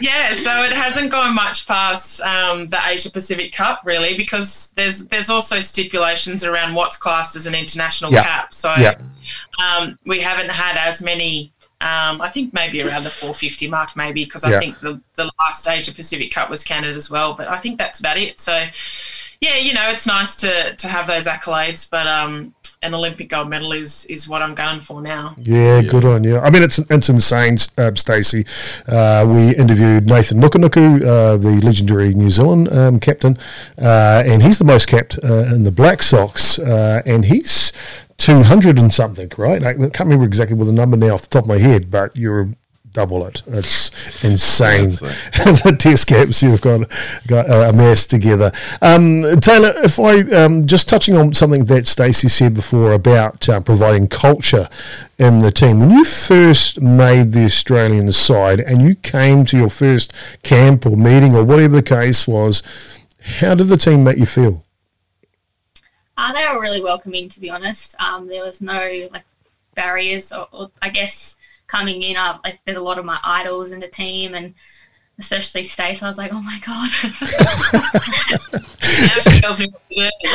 yeah, so it hasn't gone much past um, the Asia Pacific Cup really, because there's there's also stipulations around what's classed as an international Yeah. cap. So Yeah. um, we haven't had as many. Um, I think maybe around the 450 mark, maybe because Yeah. I think the, the last Asia Pacific Cup was Canada as well. But I think that's about it. So yeah, you know, it's nice to to have those accolades, but um, an Olympic gold medal is is what I'm going for now. Yeah, good on you. I mean, it's it's insane, uh, Stacey. Uh, we interviewed Nathan Nukunuku, uh, the legendary New Zealand um, captain, uh, and he's the most capped uh, in the Black Sox, uh, and he's 200 and something, right? I can't remember exactly what the number now off the top of my head, but you're double it. It's insane. the test caps you've got got uh, amassed together. Um, Taylor, if I um, just touching on something that Stacey said before about uh, providing culture in the team. When you first made the Australian side and you came to your first camp or meeting or whatever the case was, how did the team make you feel? Uh, they were really welcoming, to be honest. Um, there was no like barriers, or, or I guess coming in, uh, like there's a lot of my idols in the team, and especially Stace. I was like, oh my god. Now she tells me what to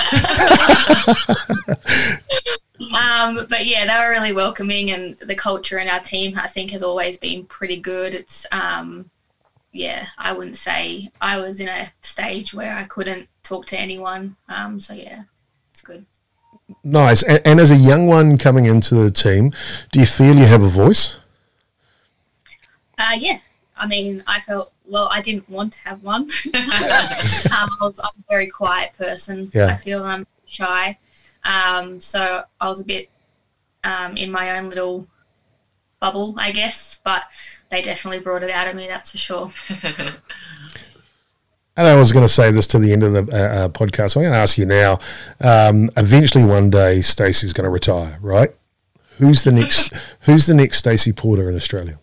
do. um, but yeah, they were really welcoming, and the culture in our team, I think, has always been pretty good. It's um, yeah, I wouldn't say I was in a stage where I couldn't talk to anyone. Um, so yeah, it's good. Nice. And, and as a young one coming into the team, do you feel you have a voice? Uh, yeah, I mean, I felt well. I didn't want to have one. um, I was, I'm a very quiet person. Yeah. I feel I'm shy, um, so I was a bit um, in my own little bubble, I guess. But they definitely brought it out of me. That's for sure. And I was going to say this to the end of the uh, uh, podcast. So I'm going to ask you now. Um, eventually, one day, Stacey's going to retire, right? Who's the next? who's the next Stacey Porter in Australia?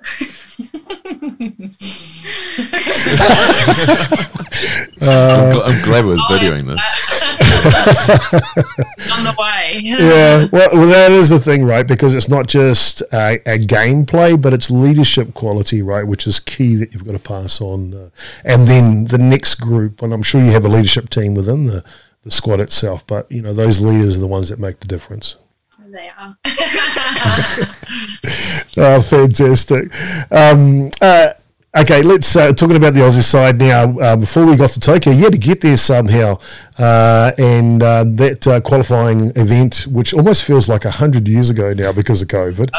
I'm, gl- I'm glad we're videoing this. On the way. yeah, well, well, that is the thing, right? Because it's not just a, a gameplay, but it's leadership quality, right? Which is key that you've got to pass on. Uh, and then the next group, and I'm sure you have a leadership team within the, the squad itself, but you know those leaders are the ones that make the difference. They are. Oh, fantastic. Um, uh, okay, let's uh, talking about the Aussie side now. Uh, before we got to Tokyo, you had to get there somehow, uh, and uh, that uh, qualifying event, which almost feels like hundred years ago now because of COVID.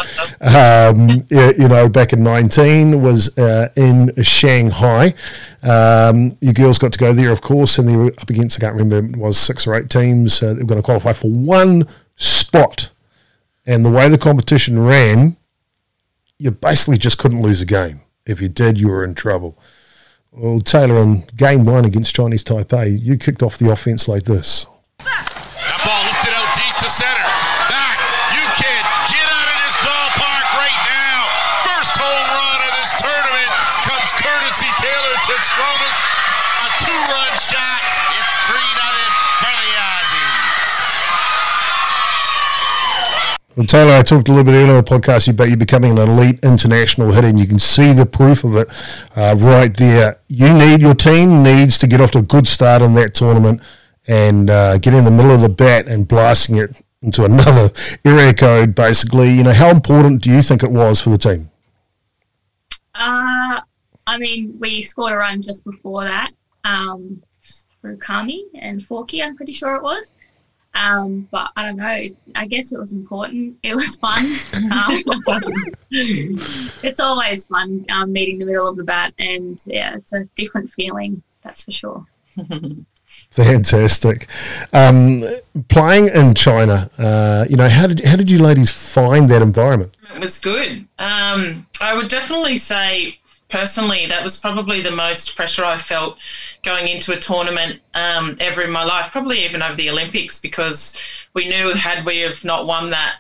Um, you know, back in nineteen was uh, in Shanghai. Um, you girls got to go there, of course, and they were up against I can't remember it was six or eight teams. Uh, that were going to qualify for one spot and the way the competition ran, you basically just couldn't lose a game. If you did, you were in trouble. Well, Taylor, on game one against Chinese Taipei, you kicked off the offense like this. That ball lifted out deep to center. Back. You kid, get out of this ballpark right now. First home run of this tournament comes courtesy Taylor Tsitsikronis. A two-run shot. It's 3 nothing for the Well, Taylor, I talked a little bit earlier in the podcast about you becoming an elite international hitter, and you can see the proof of it uh, right there. You need your team needs to get off to a good start in that tournament and uh, get in the middle of the bat and blasting it into another area code. Basically, you know, how important do you think it was for the team? Uh, I mean, we scored a run just before that um, through Kami and Forky, I'm pretty sure it was. Um, but I don't know. I guess it was important. It was fun. Um, it's always fun um, meeting the middle of the bat, and yeah, it's a different feeling. That's for sure. Fantastic. Um, playing in China, uh, you know, how did how did you ladies find that environment? It was good. Um, I would definitely say personally that was probably the most pressure I felt going into a tournament um, ever in my life, probably even over the Olympics, because we knew had we have not won that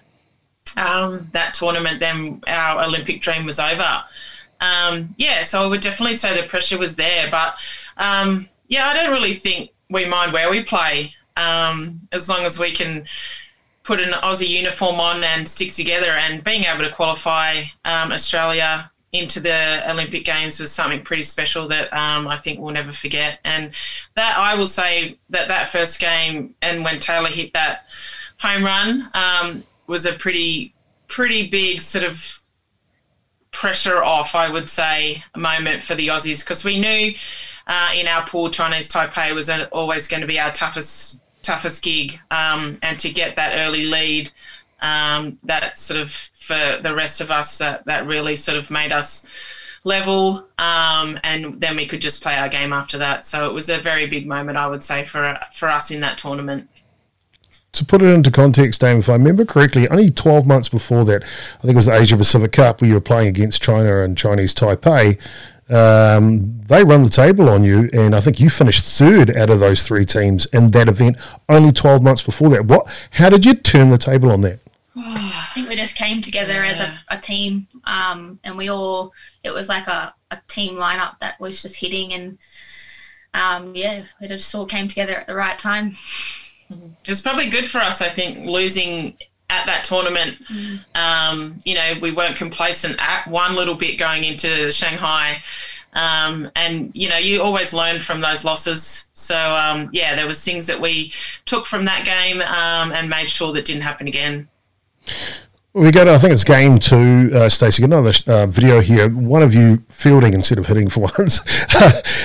um, that tournament, then our Olympic dream was over. Um, yeah, so I would definitely say the pressure was there, but um, yeah, I don't really think we mind where we play um, as long as we can put an Aussie uniform on and stick together. And being able to qualify um, Australia into the Olympic Games was something pretty special that um, I think we'll never forget. And that I will say that that first game and when Taylor hit that home run um, was a pretty pretty big sort of pressure off, I would say, moment for the Aussies because we knew uh, in our pool Chinese Taipei was always going to be our toughest toughest gig, um, and to get that early lead, um, that sort of for the rest of us that that really sort of made us level, um, and then we could just play our game after that. So it was a very big moment, I would say, for for us in that tournament to put it into context, Dave, if I remember correctly, only 12 months before that, I think it was the Asia Pacific Cup where you were playing against China and Chinese Taipei. Um, they run the table on you, and I think you finished third out of those three teams in that event only 12 months before that. What? How did you turn the table on that? I think we just came together yeah. as a, a team, um, and we all, it was like a, a team lineup that was just hitting, and um, yeah, we just all came together at the right time. It was probably good for us, I think, losing at that tournament. Mm. Um, you know, we weren't complacent at one little bit going into Shanghai. Um, and you know, you always learn from those losses. So um, yeah, there was things that we took from that game um, and made sure that didn't happen again. We go to, I think it's game two, uh, Stacey. Another uh, video here. One of you fielding instead of hitting for once.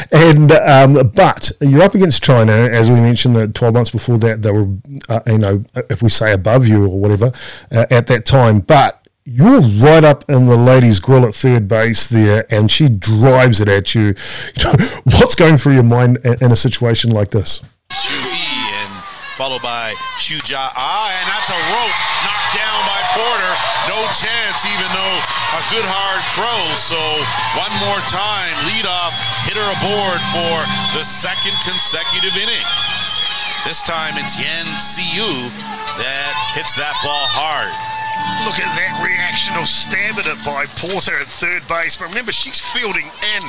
and um, but you're up against China, as we mentioned. Uh, Twelve months before that, they were, uh, you know, if we say above you or whatever uh, at that time. But you're right up in the ladies' grill at third base there, and she drives it at you. you know, what's going through your mind in, in a situation like this? Followed by Shuja Ah, and that's a rope knocked down by Porter. No chance, even though a good hard throw. So one more time, leadoff hitter aboard for the second consecutive inning. This time it's Yan Siu that hits that ball hard. Look at that reactional stab at it by Porter at third base. But remember, she's fielding in.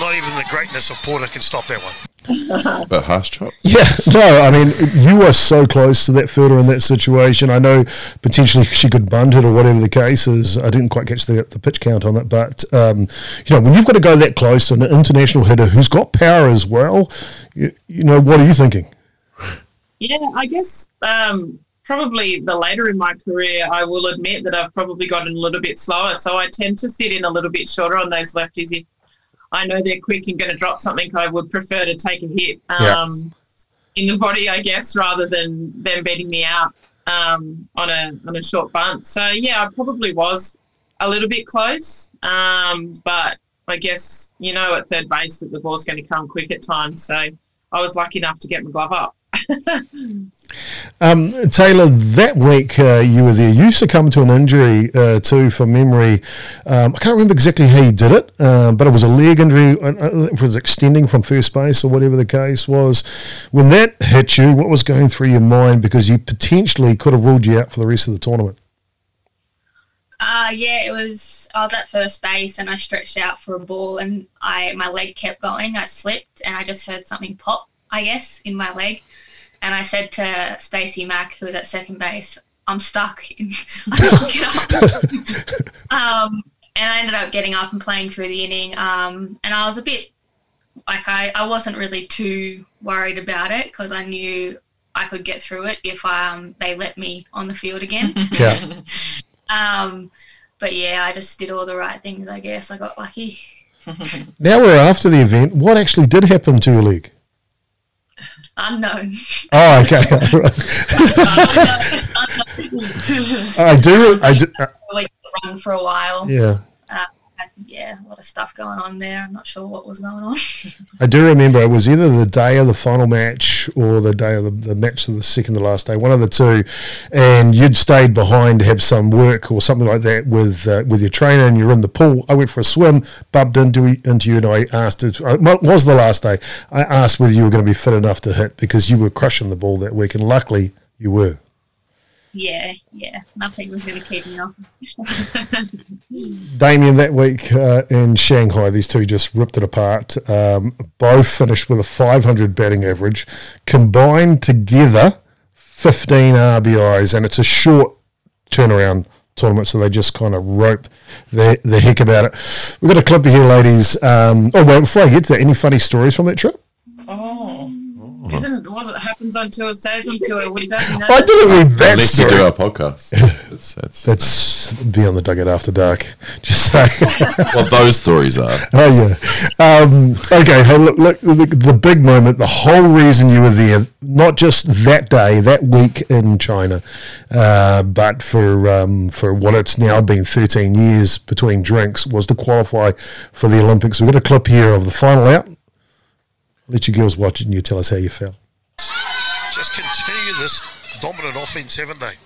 not even the greatness of Porter can stop that one. but harsh chop. Yeah, no, I mean, you were so close to that fielder in that situation. I know potentially she could bunt it or whatever the case is. I didn't quite catch the, the pitch count on it, but um, you know, when you've got to go that close to an international hitter who's got power as well, you, you know, what are you thinking? Yeah, I guess um, probably the later in my career, I will admit that I've probably gotten a little bit slower. So I tend to sit in a little bit shorter on those lefties if I know they're quick and going to drop something, I would prefer to take a hit um, yeah. in the body, I guess, rather than them beating me out um, on a on a short bunt. So yeah, I probably was a little bit close, um, but I guess you know at third base that the ball's going to come quick at times. So I was lucky enough to get my glove up. um, Taylor, that week uh, you were there. You succumbed to an injury uh, too, from memory. Um, I can't remember exactly how you did it, uh, but it was a leg injury. Uh, uh, it was extending from first base or whatever the case was. When that hit you, what was going through your mind? Because you potentially could have ruled you out for the rest of the tournament. Uh, yeah, it was. I was at first base and I stretched out for a ball and I my leg kept going. I slipped and I just heard something pop. I guess in my leg and I said to Stacey Mack, who was at second base, I'm stuck. I can't get up. um, and I ended up getting up and playing through the inning. Um, and I was a bit like I, I wasn't really too worried about it because I knew I could get through it if um, they let me on the field again. Yeah. um, but yeah, I just did all the right things. I guess I got lucky. Now we're after the event. What actually did happen to your leg? Unknown. Oh, okay. I do. I do. run for a while. Yeah. Yeah, a lot of stuff going on there. I'm not sure what was going on. I do remember it was either the day of the final match or the day of the, the match of the second to last day, one of the two, and you'd stayed behind to have some work or something like that with uh, with your trainer, and you're in the pool. I went for a swim, bumped into into you, and I asked uh, It was the last day. I asked whether you were going to be fit enough to hit because you were crushing the ball that week, and luckily you were. Yeah, yeah. Nothing was going to keep me off. Damien that week uh, in Shanghai, these two just ripped it apart. Um, both finished with a 500 batting average, combined together 15 RBIs, and it's a short turnaround tournament, so they just kind of rope the, the heck about it. We've got a clip here, ladies. Um, oh, wait, before I get to that, any funny stories from that trip? Isn't was it happens on tour, stays on tour? We don't know. I didn't read that Unless you story. do our podcast. That's, that's That's be on the dugout after dark. Just saying. what those stories are. Oh yeah. Um, okay. Hey, look, look the, the big moment. The whole reason you were there, not just that day, that week in China, uh, but for um, for what it's now been 13 years between drinks, was to qualify for the Olympics. We've got a clip here of the final out. Let your girls watch it and you tell us how you felt. Just continue this dominant offense, haven't they?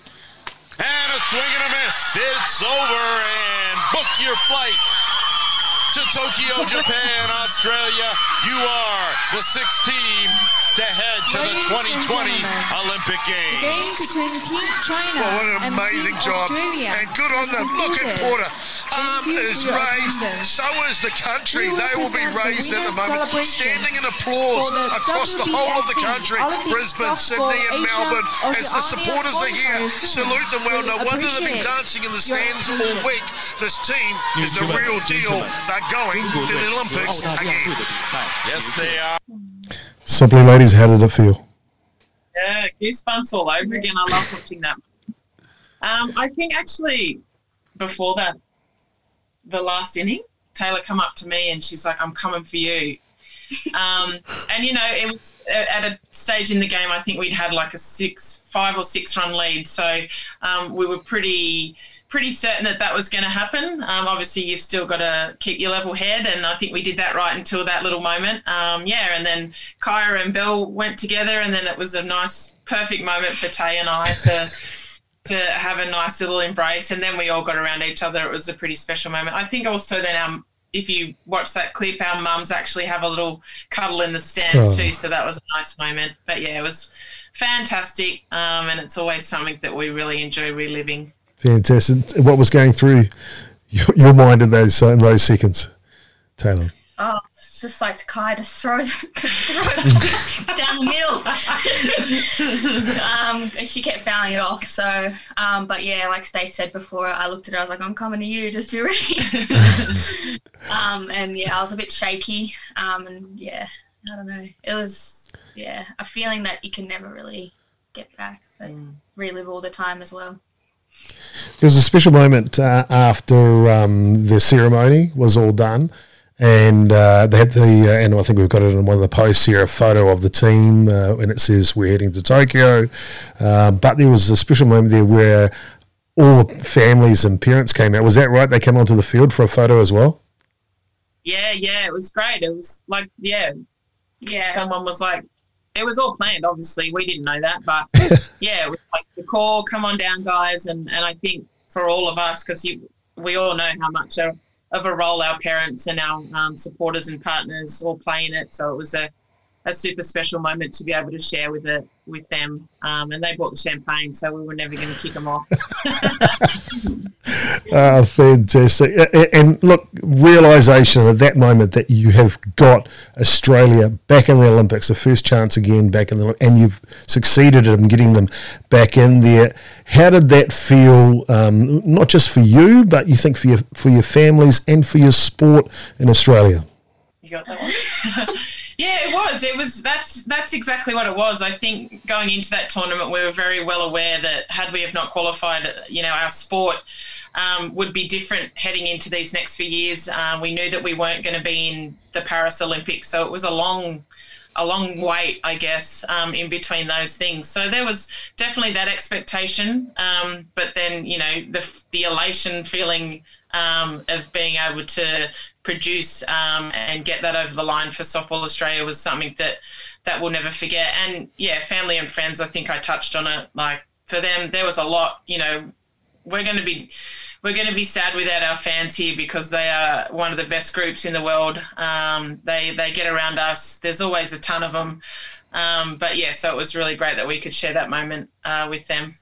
And a swing and a miss. It's over and book your flight to Tokyo, Japan, Australia. You are the sixth team to head to the Ladies and 2020 gentlemen, Olympic The game Games. between Team China Well, what an and amazing Team job. Australia And good on has them. Look at concluded. Porter. Arm you is raised. attendance. So is the country. We will They will be present the raised at the moment. Standing in applause the across the whole of the country. Olympic Brisbane, Sydney, and Asia Melbourne. As the supporters are here, salute them well. No wonder they've been dancing in the stands all week. This team is the real deal. They're going to the Olympics again. Yes, they are. Simply, ladies, how did it feel? Yeah, goosebumps all over again. I love watching that. Um, I think actually before that, the last inning, Taylor come up to me and she's like, "I'm coming for you." Um, and you know, it was at a stage in the game. I think we'd had like a six, five or six run lead, so um, we were pretty pretty certain that that was going to happen. Um, obviously, you've still got to keep your level head, and I think we did that right until that little moment. Um, yeah, and then Kyra and Bill went together, and then it was a nice, perfect moment for Tay and I to to have a nice little embrace, and then we all got around each other. It was a pretty special moment. I think also then um, if you watch that clip, our mums actually have a little cuddle in the stands Oh. too, so that was a nice moment. But yeah, it was fantastic, um, and it's always something that we really enjoy reliving. Fantastic. What was going through your, your mind in those uh, in those seconds, Taylor? Oh, it's just like to Kai to throw, to throw down the middle. um, she kept fouling it off. So, um, but yeah, like Stace said before, I looked at her. I was like, "I'm coming to you. Just do ready." um, and yeah, I was a bit shaky. Um, and yeah, I don't know. It was yeah a feeling that you can never really get back, but relive all the time as well. It was a special moment uh, after um, the ceremony was all done, and uh, they had the uh, and I think we've got it in one of the posts here a photo of the team, uh, and it says we're heading to Tokyo. Uh, but there was a special moment there where all the families and parents came out. Was that right? They came onto the field for a photo as well. Yeah, yeah, it was great. It was like, yeah, yeah. Someone was like, it was all planned. Obviously, we didn't know that, but yeah, it was like the call, come on down, guys, and and I think for all of us, because you, we all know how much of, of a role our parents and our um, supporters and partners all play in it. So it was a a super special moment to be able to share with it with them. Um, and they bought the champagne, so we were never going to kick them off. uh, fantastic. And look, realization at that moment that you have got Australia back in the Olympics, the first chance again back in the, and you've succeeded in getting them back in there. How did that feel? Um, not just for you, but you think for your for your families and for your sport in Australia. You got that one. Yeah, it was. It was. That's that's exactly what it was. I think going into that tournament, we were very well aware that had we have not qualified, you know, our sport um, would be different heading into these next few years. Um, we knew that we weren't going to be in the Paris Olympics, so it was a long, a long wait, I guess, um, in between those things. So there was definitely that expectation, um, but then you know the the elation feeling um, of being able to produce um, and get that over the line for Softball Australia was something that that we'll never forget. And yeah, family and friends, I think I touched on it. Like for them, there was a lot. You know, we're going to be we're going to be sad without our fans here because they are one of the best groups in the world. Um, they they get around us. There's always a ton of them. Um, but yeah, so it was really great that we could share that moment uh, with them.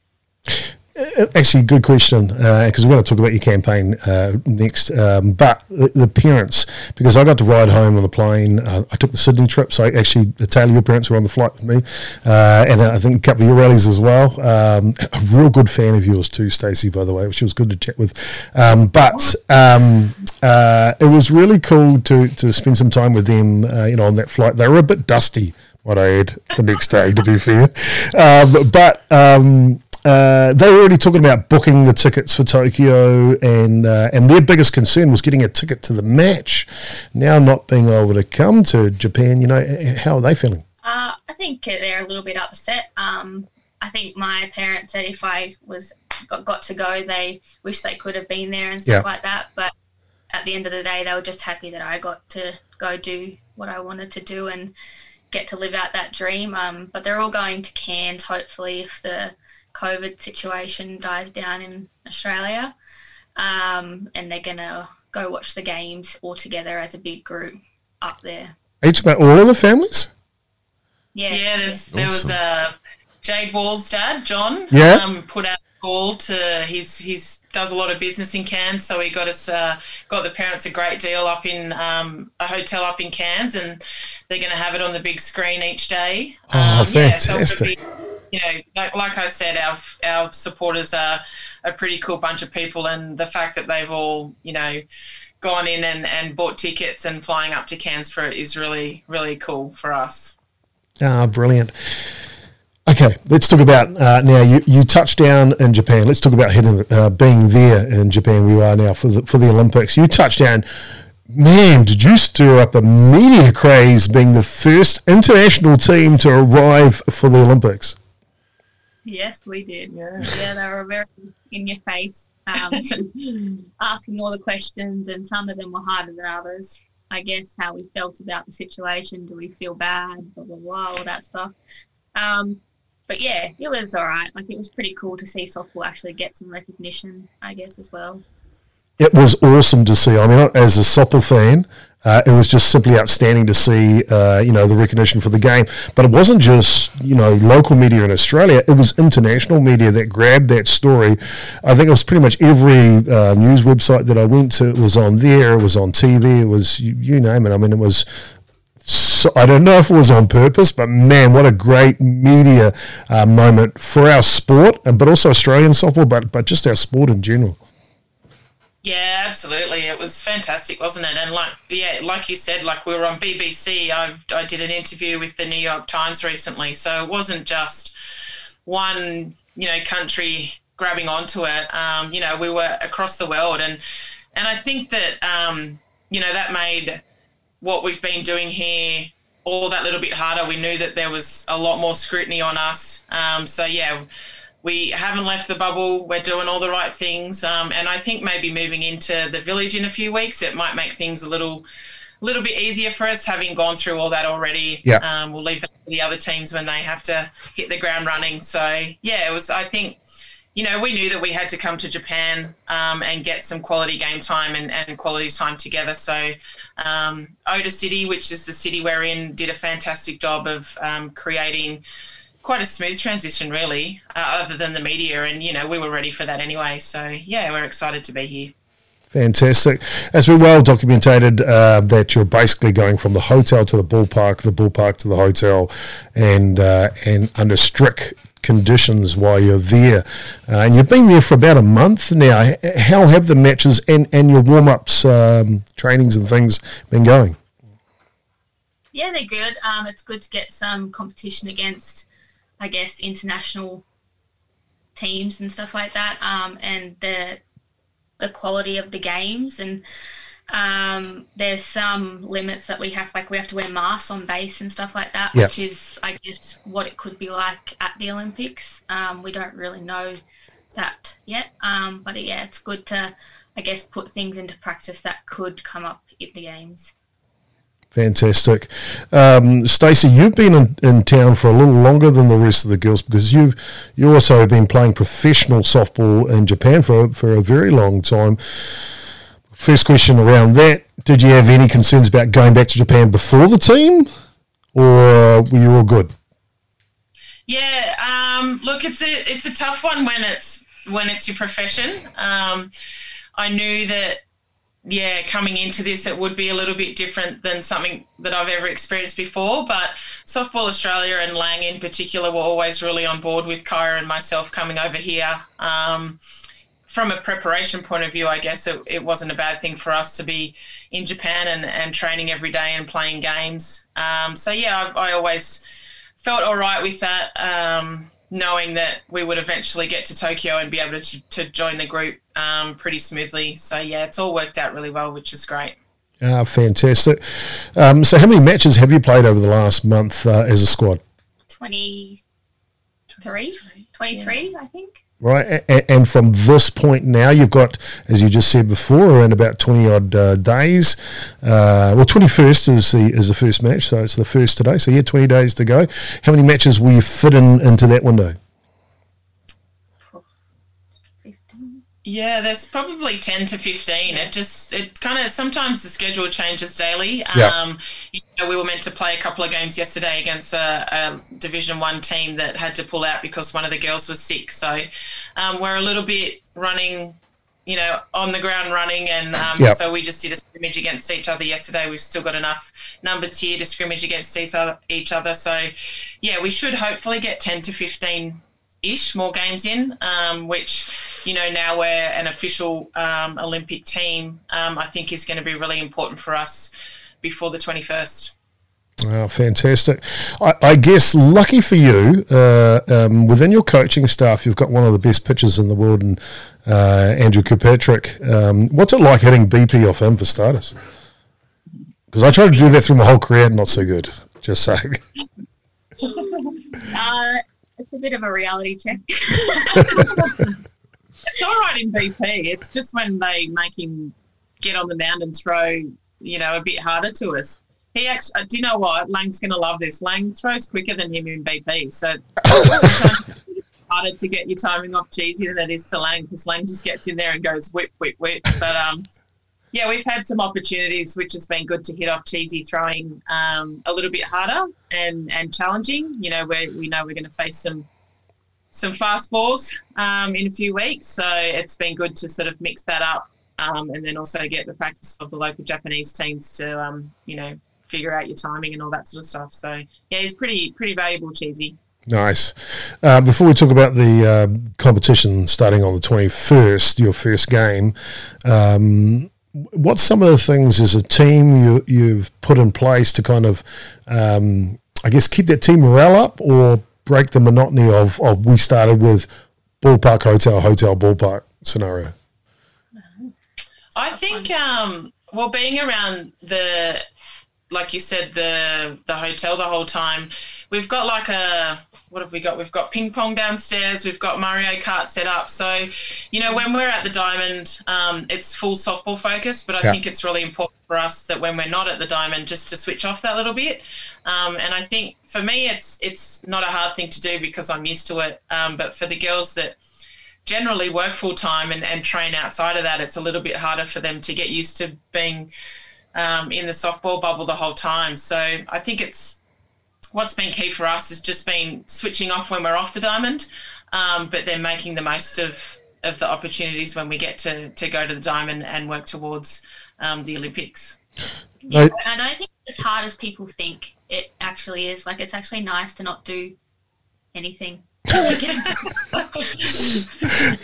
Uh, actually, good question because uh, we're going to talk about your campaign uh, next. Um, but the, parents, because I got to ride home on the plane, uh, I took the Sydney trip. So actually, Taylor, your parents were on the flight with me, uh, and I think a couple of your rallies as well. Um, a real good fan of yours too, Stacey. By the way, she was good to chat with. Um, but um, uh, it was really cool to to spend some time with them. you know, on that flight, they were a bit dusty what I had the next day, to be fair. Um, but um, uh, they were already talking about booking the tickets for Tokyo, and uh, and their biggest concern was getting a ticket to the match. Now not being able to come to Japan, you know, how are they feeling? Uh, I think they're a little bit upset. Um, I think my parents said if I was got, got to go, they wish they could have been there and stuff yeah. like that. But at the end of the day, they were just happy that I got to go do what I wanted to do and get to live out that dream. Um, but they're all going to Cairns, hopefully, if the COVID situation dies down in Australia, um, and they're gonna go watch the games all together as a big group up there. Each about all of the families. Yeah, yeah. There's, there was uh, Jade Wall's dad, John. Yeah. Um, put out a call to he's he's does a lot of business in Cairns, so he got us uh, got the parents a great deal up in um, a hotel up in Cairns, and they're going to have it on the big screen each day. Oh, um, fantastic! Yeah, so you know, like, like I said, our our supporters are a pretty cool bunch of people, and the fact that they've all, you know, gone in and, and bought tickets and flying up to Cairns for it is really really cool for us. Ah, brilliant. Okay, let's talk about uh, now. You, you touched down in Japan. Let's talk about uh, being there in Japan. We are now for the for the Olympics. You touched down. Man, did you stir up a media craze being the first international team to arrive for the Olympics? Yes, we did. Yeah, yeah they were very in your face, um, asking all the questions, and some of them were harder than others. I guess how we felt about the situation. Do we feel bad? Blah blah blah, all that stuff. Um, but yeah, it was all right. Like it was pretty cool to see softball actually get some recognition. I guess as well. It was awesome to see. I mean, as a softball fan, uh, it was just simply outstanding to see, uh, you know, the recognition for the game. But it wasn't just, you know, local media in Australia. It was international media that grabbed that story. I think it was pretty much every uh, news website that I went to. It was on there. It was on TV. It was you, you name it. I mean, it was. So, I don't know if it was on purpose, but man, what a great media uh, moment for our sport, but also Australian softball, but but just our sport in general. Yeah, absolutely. It was fantastic, wasn't it? And like, yeah, like you said, like we were on BBC. I I did an interview with the New York Times recently, so it wasn't just one, you know, country grabbing onto it. Um, you know, we were across the world, and and I think that um, you know that made what we've been doing here all that little bit harder. We knew that there was a lot more scrutiny on us. Um, so yeah we haven't left the bubble. We're doing all the right things, um, and I think maybe moving into the village in a few weeks, it might make things a little, little bit easier for us, having gone through all that already. Yeah. Um, we'll leave that to the other teams when they have to hit the ground running. So yeah, it was. I think you know, we knew that we had to come to Japan um, and get some quality game time and, and quality time together. So, um, Ota City, which is the city we're in, did a fantastic job of um, creating quite a smooth transition, really, uh, other than the media. And, you know, we were ready for that anyway. So, yeah, we're excited to be here. Fantastic. As we well documented uh, that you're basically going from the hotel to the ballpark, the ballpark to the hotel, and uh, and under strict conditions while you're there. Uh, and you've been there for about a month now. How have the matches and, and your warm ups, um, trainings, and things been going? Yeah, they're good. Um, it's good to get some competition against, I guess, international teams and stuff like that. Um, and the the quality of the games and um, there's some limits that we have like we have to wear masks on base and stuff like that Yep. which is i guess what it could be like at the olympics um, we don't really know that yet um, but yeah it's good to i guess put things into practice that could come up at the games Fantastic. Um, Stacey, you've been in, in town for a little longer than the rest of the girls because you you also have been playing professional softball in Japan for, for a very long time. First question around that Did you have any concerns about going back to Japan before the team, or were you all good? Yeah, um, look, it's a it's a tough one when it's when it's your profession. Um, I knew that, yeah, coming into this, it would be a little bit different than something that I've ever experienced before. But Softball Australia and Laing in particular were always really on board with Kaia and myself coming over here. Um, from a preparation point of view, I guess it, it wasn't a bad thing for us to be in Japan and, and training every day and playing games. Um, so yeah, I, I always felt all right with that, um, knowing that we would eventually get to Tokyo and be able to, to join the group um, pretty smoothly. So yeah, it's all worked out really well, which is great. Ah, fantastic. Um, so, how many matches have you played over the last month uh, as a squad? 23 23 i think Right, a- and from this point now, you've got, as you just said before, around about twenty odd uh, days. Uh, well, twenty first is the is the first match, so it's the first today. So yeah, twenty days to go. How many matches will you fit in into that window? Yeah, there's probably 10 to 15. It just, it kind of, sometimes the schedule changes daily. Yeah. Um, you know, we were meant to play a couple of games yesterday against a, a Division One team that had to pull out because one of the girls was sick. So um, we're a little bit running, you know, on the ground running. And um, Yeah. so we just did a scrimmage against each other yesterday. We've still got enough numbers here to scrimmage against each other. Each other. So, yeah, we should hopefully get 10 to 15 ish more games in, um, which you know now we're an official um, Olympic team. Um, I think is going to be really important for us before the twenty first. Oh, fantastic! I, I guess lucky for you, uh, um, within your coaching staff, you've got one of the best pitchers in the world, and uh, Andrew Kirkpatrick. Um, what's it like hitting BP off him for starters? Because I tried to do that through my whole career, not so good. Just saying. uh, it's a bit of a reality check It's all right in BP. It's just when they make him get on the mound and throw, you know, a bit harder to us. He actually, uh, do you know what? Laing's going to love this. Laing throws quicker than him in BP. So it's harder to get your timing off Cheesy than it is to Laing because Laing just gets in there and goes whip, whip, whip. But um, yeah, we've had some opportunities, which has been good to hit off Cheesy throwing um, a little bit harder and, and challenging. You know, we we know we're going to face some some fast balls um, in a few weeks. So it's been good to sort of mix that up um, and then also get the practice of the local Japanese teams to, um, you know, figure out your timing and all that sort of stuff. So yeah, he's pretty pretty valuable, cheesy. Nice. Uh, before we talk about the uh, competition starting on the 21st, your first game, um, what's some of the things as a team you, you've put in place to kind of, um, I guess, keep that team morale up or break the monotony of, of we started with ballpark, hotel, hotel, ballpark scenario? I think um, well, being around the like you said the the hotel the whole time, we've got like a what have we got? We've got ping pong downstairs. We've got Mario Kart set up. So, you know, when we're at the Diamond, um, it's full softball focus. But I Yeah. think it's really important for us that when we're not at the Diamond, just to switch off that little bit. Um, and I think for me, it's it's not a hard thing to do because I'm used to it. Um, but for the girls that generally work full time and, and train outside of that, it's a little bit harder for them to get used to being um, in the softball bubble the whole time. So I think it's what's been key for us is just been switching off when we're off the diamond, um, but then making the most of of the opportunities when we get to to go to the diamond and work towards um, the Olympics. Yeah, I don't think it's as hard as people think it actually is. Like, it's actually nice to not do anything.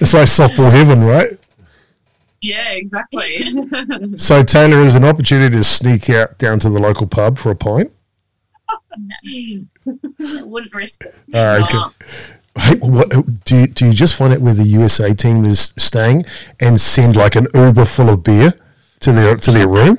It's like softball heaven, right? Yeah, exactly. So Taylor is an opportunity to sneak out down to the local pub for a pint. I wouldn't risk it. All right. Hey, what, do you, do you just find out where the USA team is staying and send like an Uber full of beer to their to their room?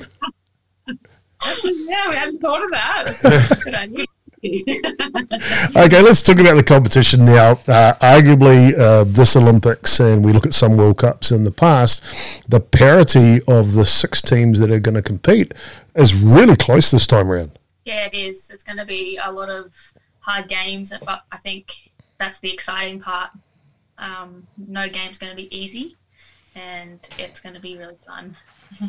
yeah, we hadn't thought of that. That's a good idea. Okay, let's talk about the competition now. Uh, arguably, uh, this Olympics, and we look at some World Cups in the past, the parity of the six teams that are going to compete is really close this time around. Yeah, it is. It's going to be a lot of hard games, but I think that's the exciting part. Um, no game's going to be easy, and it's going to be really fun.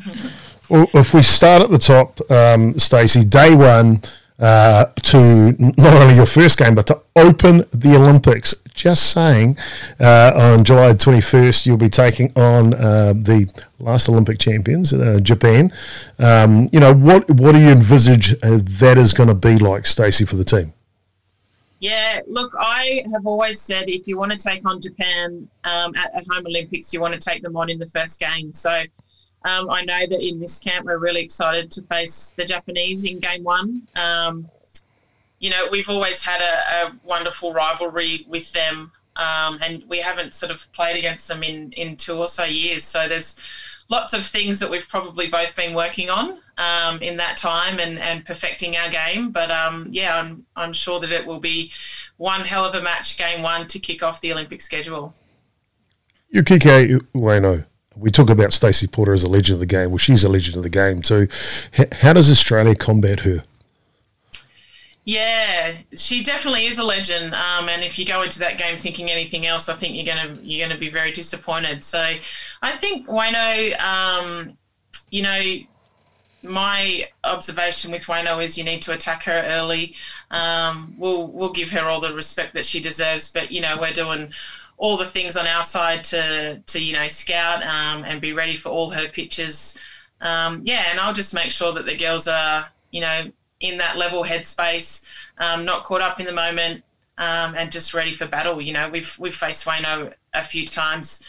Well, if we start at the top, um, Stacey, day one uh, to not only your first game, but to open the Olympics. Just saying, uh, on July 21st, you'll be taking on uh, the last Olympic champions, uh, Japan. Um, you know, what, what do you envisage uh, that is going to be like, Stacey, for the team? Yeah, look, I have always said if you want to take on Japan um, at, at home Olympics, you want to take them on in the first game. So um, I know that in this camp, we're really excited to face the Japanese in game one. Um, you know, we've always had a, a wonderful rivalry with them, um, and we haven't sort of played against them in, in two or so years. So there's lots of things that we've probably both been working on um, in that time and, and perfecting our game. But um, yeah, I'm, I'm sure that it will be one hell of a match, game one, to kick off the Olympic schedule. Yukiko Ueno. We talk about Stacey Porter as a legend of the game. Well, she's a legend of the game too. How does Australia combat her? Yeah, she definitely is a legend. Um, and if you go into that game thinking anything else, I think you're gonna you're gonna be very disappointed. So, I think Ueno, um, you know, my observation with Ueno is you need to attack her early. Um, we'll we'll give her all the respect that she deserves, but you know we're doing all the things on our side to to you know scout um, and be ready for all her pitches. Um, yeah, and I'll just make sure that the girls are you know in that level headspace, um, not caught up in the moment, um, and just ready for battle. You know, we've we've faced Ueno a few times.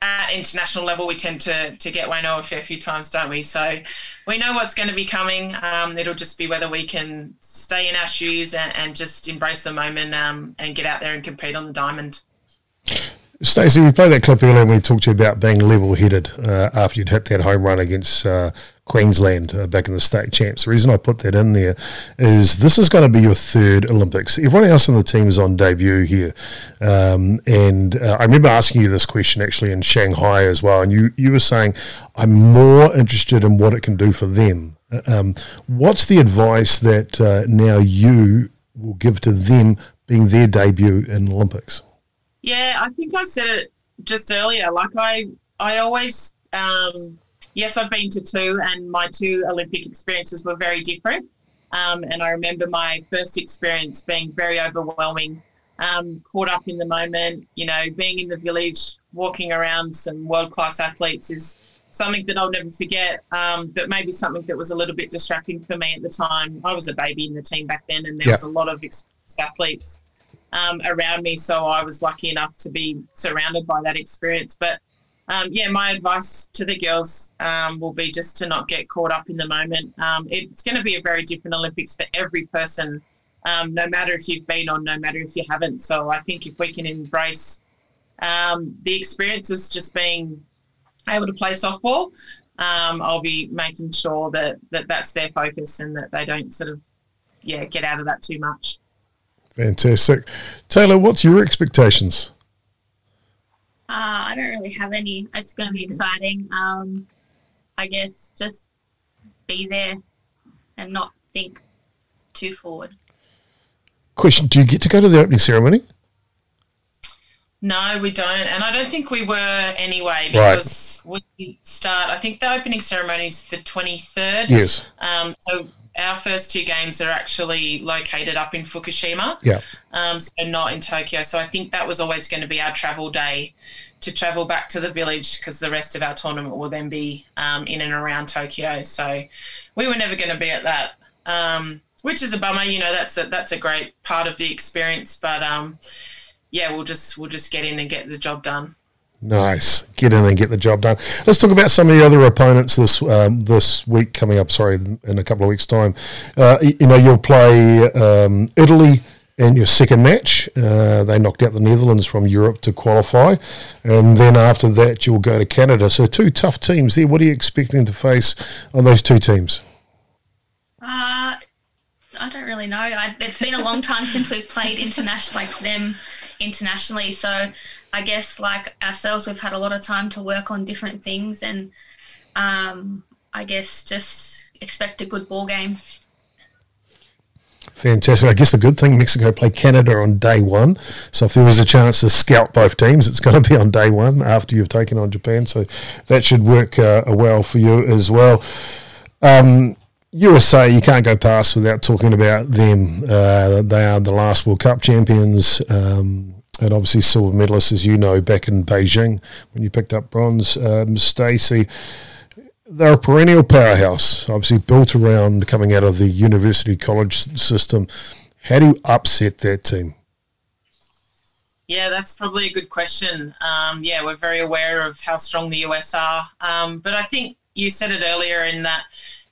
At international level, we tend to to get Ueno a fair few times, don't we? So we know what's going to be coming. Um, it'll just be whether we can stay in our shoes and, and just embrace the moment um, and get out there and compete on the diamond. Stacey, we played that clip earlier and we talked to you about being level headed uh, after you'd hit that home run against uh, Queensland uh, back in the state champs. The reason I put that in there is this is going to be your third Olympics. Everyone else on the team is on debut here. Um, and uh, I remember asking you this question actually in Shanghai as well. And you, you were saying, I'm more interested in what it can do for them. Um, what's the advice that uh, now you will give to them being their debut in Olympics? Yeah, I think I said it just earlier. Like I, I always, um, yes, I've been to two, and my two Olympic experiences were very different. Um, and I remember my first experience being very overwhelming, um, caught up in the moment. You know, being in the village, walking around some world class athletes is something that I'll never forget. Um, but maybe something that was a little bit distracting for me at the time. I was a baby in the team back then, and there Yeah. was a lot of experienced athletes um, around me. So I was lucky enough to be surrounded by that experience. But um, yeah, my advice to the girls um, will be just to not get caught up in the moment. Um, it's going to be a very different Olympics for every person, um, no matter if you've been on, no matter if you haven't. So I think if we can embrace um, the experiences, just being able to play softball, I'll be making sure that, that that's their focus and that they don't sort of yeah get out of that too much. Fantastic. Taylor, what's your expectations? Uh, I don't really have any. It's going to be exciting. Um, I guess just be there and not think too forward. Question Do you get to go to the opening ceremony? No, we don't, and I don't think we were anyway Right. because we start. I think the opening ceremony is the twenty third. Yes. Um, so our first two games are actually located up in Fukushima. Yeah. Um, so not in Tokyo. So I think that was always going to be our travel day to travel back to the village because the rest of our tournament will then be um, in and around Tokyo. So we were never going to be at that, um, which is a bummer. You know, that's a that's a great part of the experience, but um, yeah, we'll just we'll just get in and get the job done. Nice. Get in and get the job done. Let's talk about some of the other opponents this um, this week coming up. Sorry, in a couple of weeks' time. Uh, you know, you'll play um, Italy in your second match. Uh, they knocked out the Netherlands from Europe to qualify, and then after that, you'll go to Canada. So two tough teams there. What are you expecting to face on those two teams? Uh, I don't really know. I, it's been a long time since we've played international, like them internationally. So I guess like ourselves, we've had a lot of time to work on different things, and um, I guess just expect a good ball game. Fantastic. I guess the good thing, Mexico play Canada on day one. So if there was a chance to scout both teams, it's going to be on day one after you've taken on Japan. So that should work uh, well for you as well. Um, USA, you can't go past without talking about them. Uh, they are the last World Cup champions. Um, and obviously silver medalists, as you know, back in Beijing when you picked up bronze. Um, Stacey, they're a perennial powerhouse, obviously built around coming out of the university college system. How do you upset that team? Yeah, that's probably a good question. Um, yeah, we're very aware of how strong the US are, um, but I think you said it earlier in that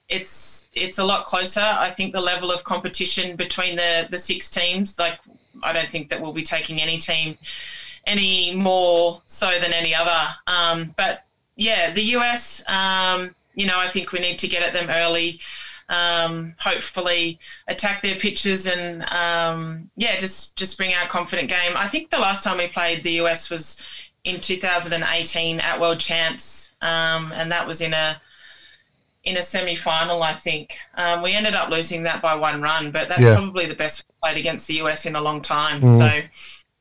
it's it's a lot closer. I think the level of competition between the the six teams, like I don't think that we'll be taking any team any more so than any other. Um, but yeah, the US, um, you know, I think we need to get at them early. Um, hopefully, attack their pitches and um, yeah, just just bring our confident game. I think the last time we played the US was in 2018 at World Champs, um, and that was in a in a semi-final. I think um, we ended up losing that by one run, but that's Yeah. probably the best we played against the US in a long time. Mhm. So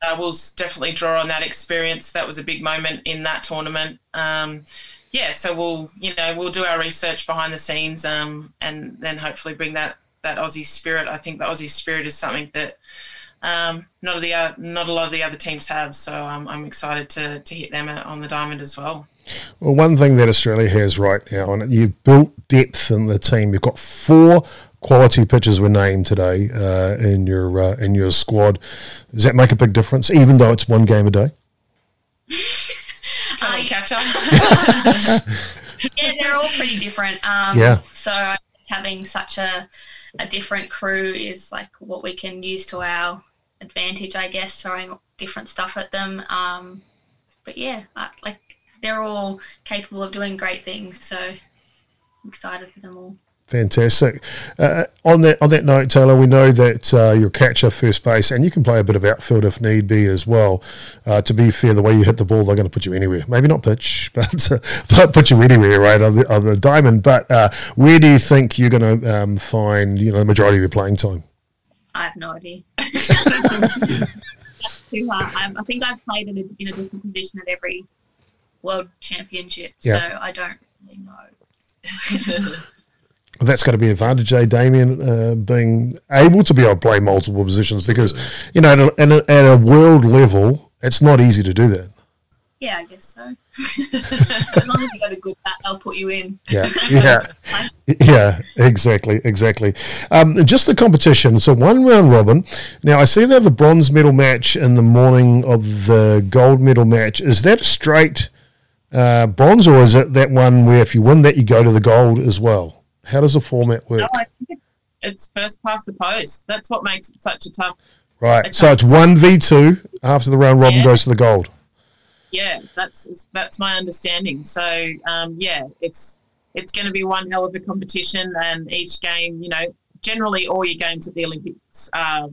uh, we'll definitely draw on that experience. That was a big moment in that tournament. Um, yeah, so we'll you know we'll do our research behind the scenes, um, and then hopefully bring that that Aussie spirit. I think the Aussie spirit is something that um, not of the uh, not a lot of the other teams have. So um, I'm excited to to hit them on the diamond as well. Well, one thing that Australia has right now, and you've built depth in the team. You've got four quality pitchers were named today uh, in your uh, in your squad. Does that make a big difference, even though it's one game a day? Trying to catch up. yeah, they're all pretty different. Um, Yeah. So having such a a different crew is like what we can use to our advantage, I guess, throwing different stuff at them. Um, but yeah, I, like they're all capable of doing great things. So I'm excited for them all. Fantastic. Uh, on that on that note, Taylor, we know that uh, you're catcher, first base, and you can play a bit of outfield if need be as well. Uh, to be fair, the way you hit the ball, they're going to put you anywhere. Maybe not pitch, but uh, but put you anywhere, right on the on the diamond. But uh, where do you think you're going to um, find you know the majority of your playing time? I have no idea. Too hard. I, I think I've played in a, in a different position at every world championship, Yeah. so I don't really know. Well, that's got to be an advantage, eh, Damien, uh, being able to be able to play multiple positions because, you know, at a, at a, at a world level, it's not easy to do that. Yeah, I guess so. as long as you got a good bat, they'll put you in. Yeah, yeah, yeah, exactly, exactly. Um, just the competition. So one round robin. Now I see they have a bronze medal match in the morning of the gold medal match. Is that straight uh, bronze, or is it that one where if you win that, you go to the gold as well? How does the format work? No, I think it's first past the post. That's what makes it such a tough. Right. So it's one v two after the round robin Yeah. goes to the gold. Yeah, that's that's my understanding. So um, yeah, it's it's going to be one hell of a competition, and each game, you know, generally all your games at the Olympics are,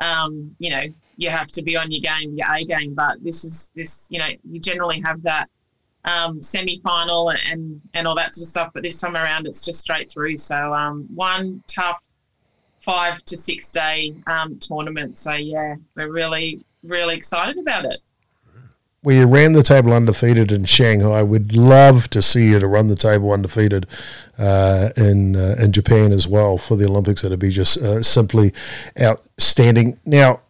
um, you know, you have to be on your game, your A game. But this is this, you know, you generally have that um, semi-final and and all that sort of stuff. But this time around, it's just straight through. So um, one tough five to six day um, tournament. So yeah, we're really really excited about it. you ran the table undefeated in Shanghai. We'd love to see you to run the table undefeated uh, in uh, in Japan as well for the Olympics. That'd be just uh, simply outstanding. Now,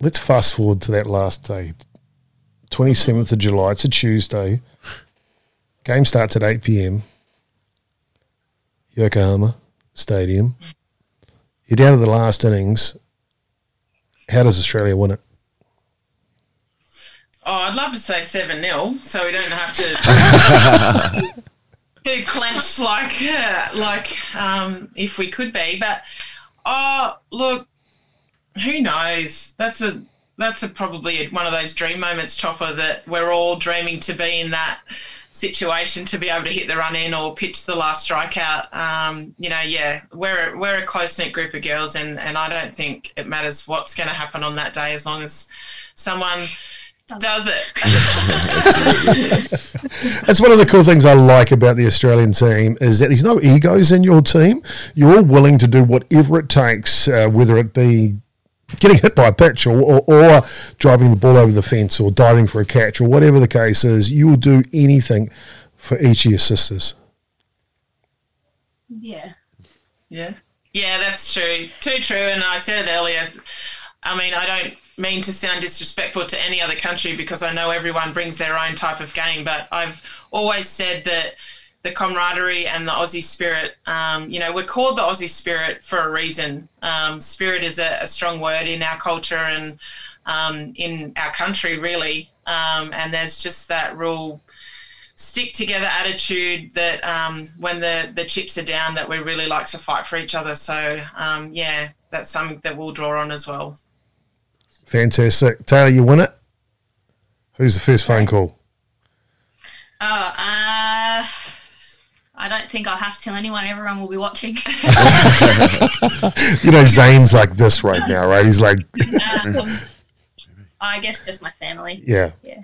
let's fast forward to that last day, twenty seventh of July. It's a Tuesday. Game starts at eight p.m. Yokohama Stadium. You're down to the last innings. How does Australia win it? Oh, I'd love to say 7 0, so we don't have to do clench like uh, like um, if we could be. But oh, look, who knows? That's a that's a, probably one of those dream moments, Chopper, that we're all dreaming to be in that situation to be able to hit the run in or pitch the last strikeout. Um, you know, yeah, we're we're a close knit group of girls, and and I don't think it matters what's going to happen on that day as long as someone does it. That's one of the cool things I like about the Australian team is that there's no egos in your team. You're all willing to do whatever it takes, uh, whether it be getting hit by a pitch or, or, or, driving the ball over the fence or diving for a catch or whatever the case is. You will do anything for each of your sisters. Yeah. Yeah. Yeah, that's true. Too true. And I said it earlier. I mean, I don't mean to sound disrespectful to any other country because I know everyone brings their own type of game, but I've always said that the camaraderie and the Aussie spirit, um, you know, we're called the Aussie spirit for a reason. Um, spirit is a, a, strong word in our culture and um, in our country, really. Um, and there's just that real stick together attitude that um, when the, the chips are down, that we really like to fight for each other. So, um, yeah, that's something that we'll draw on as well. Fantastic. Taylor, you win it. Who's the first phone call? Oh, I don't think I'll have to tell anyone. Everyone will be watching. you know, Zane's like this right now, right? He's like. um, I guess just my family. Yeah. Yeah.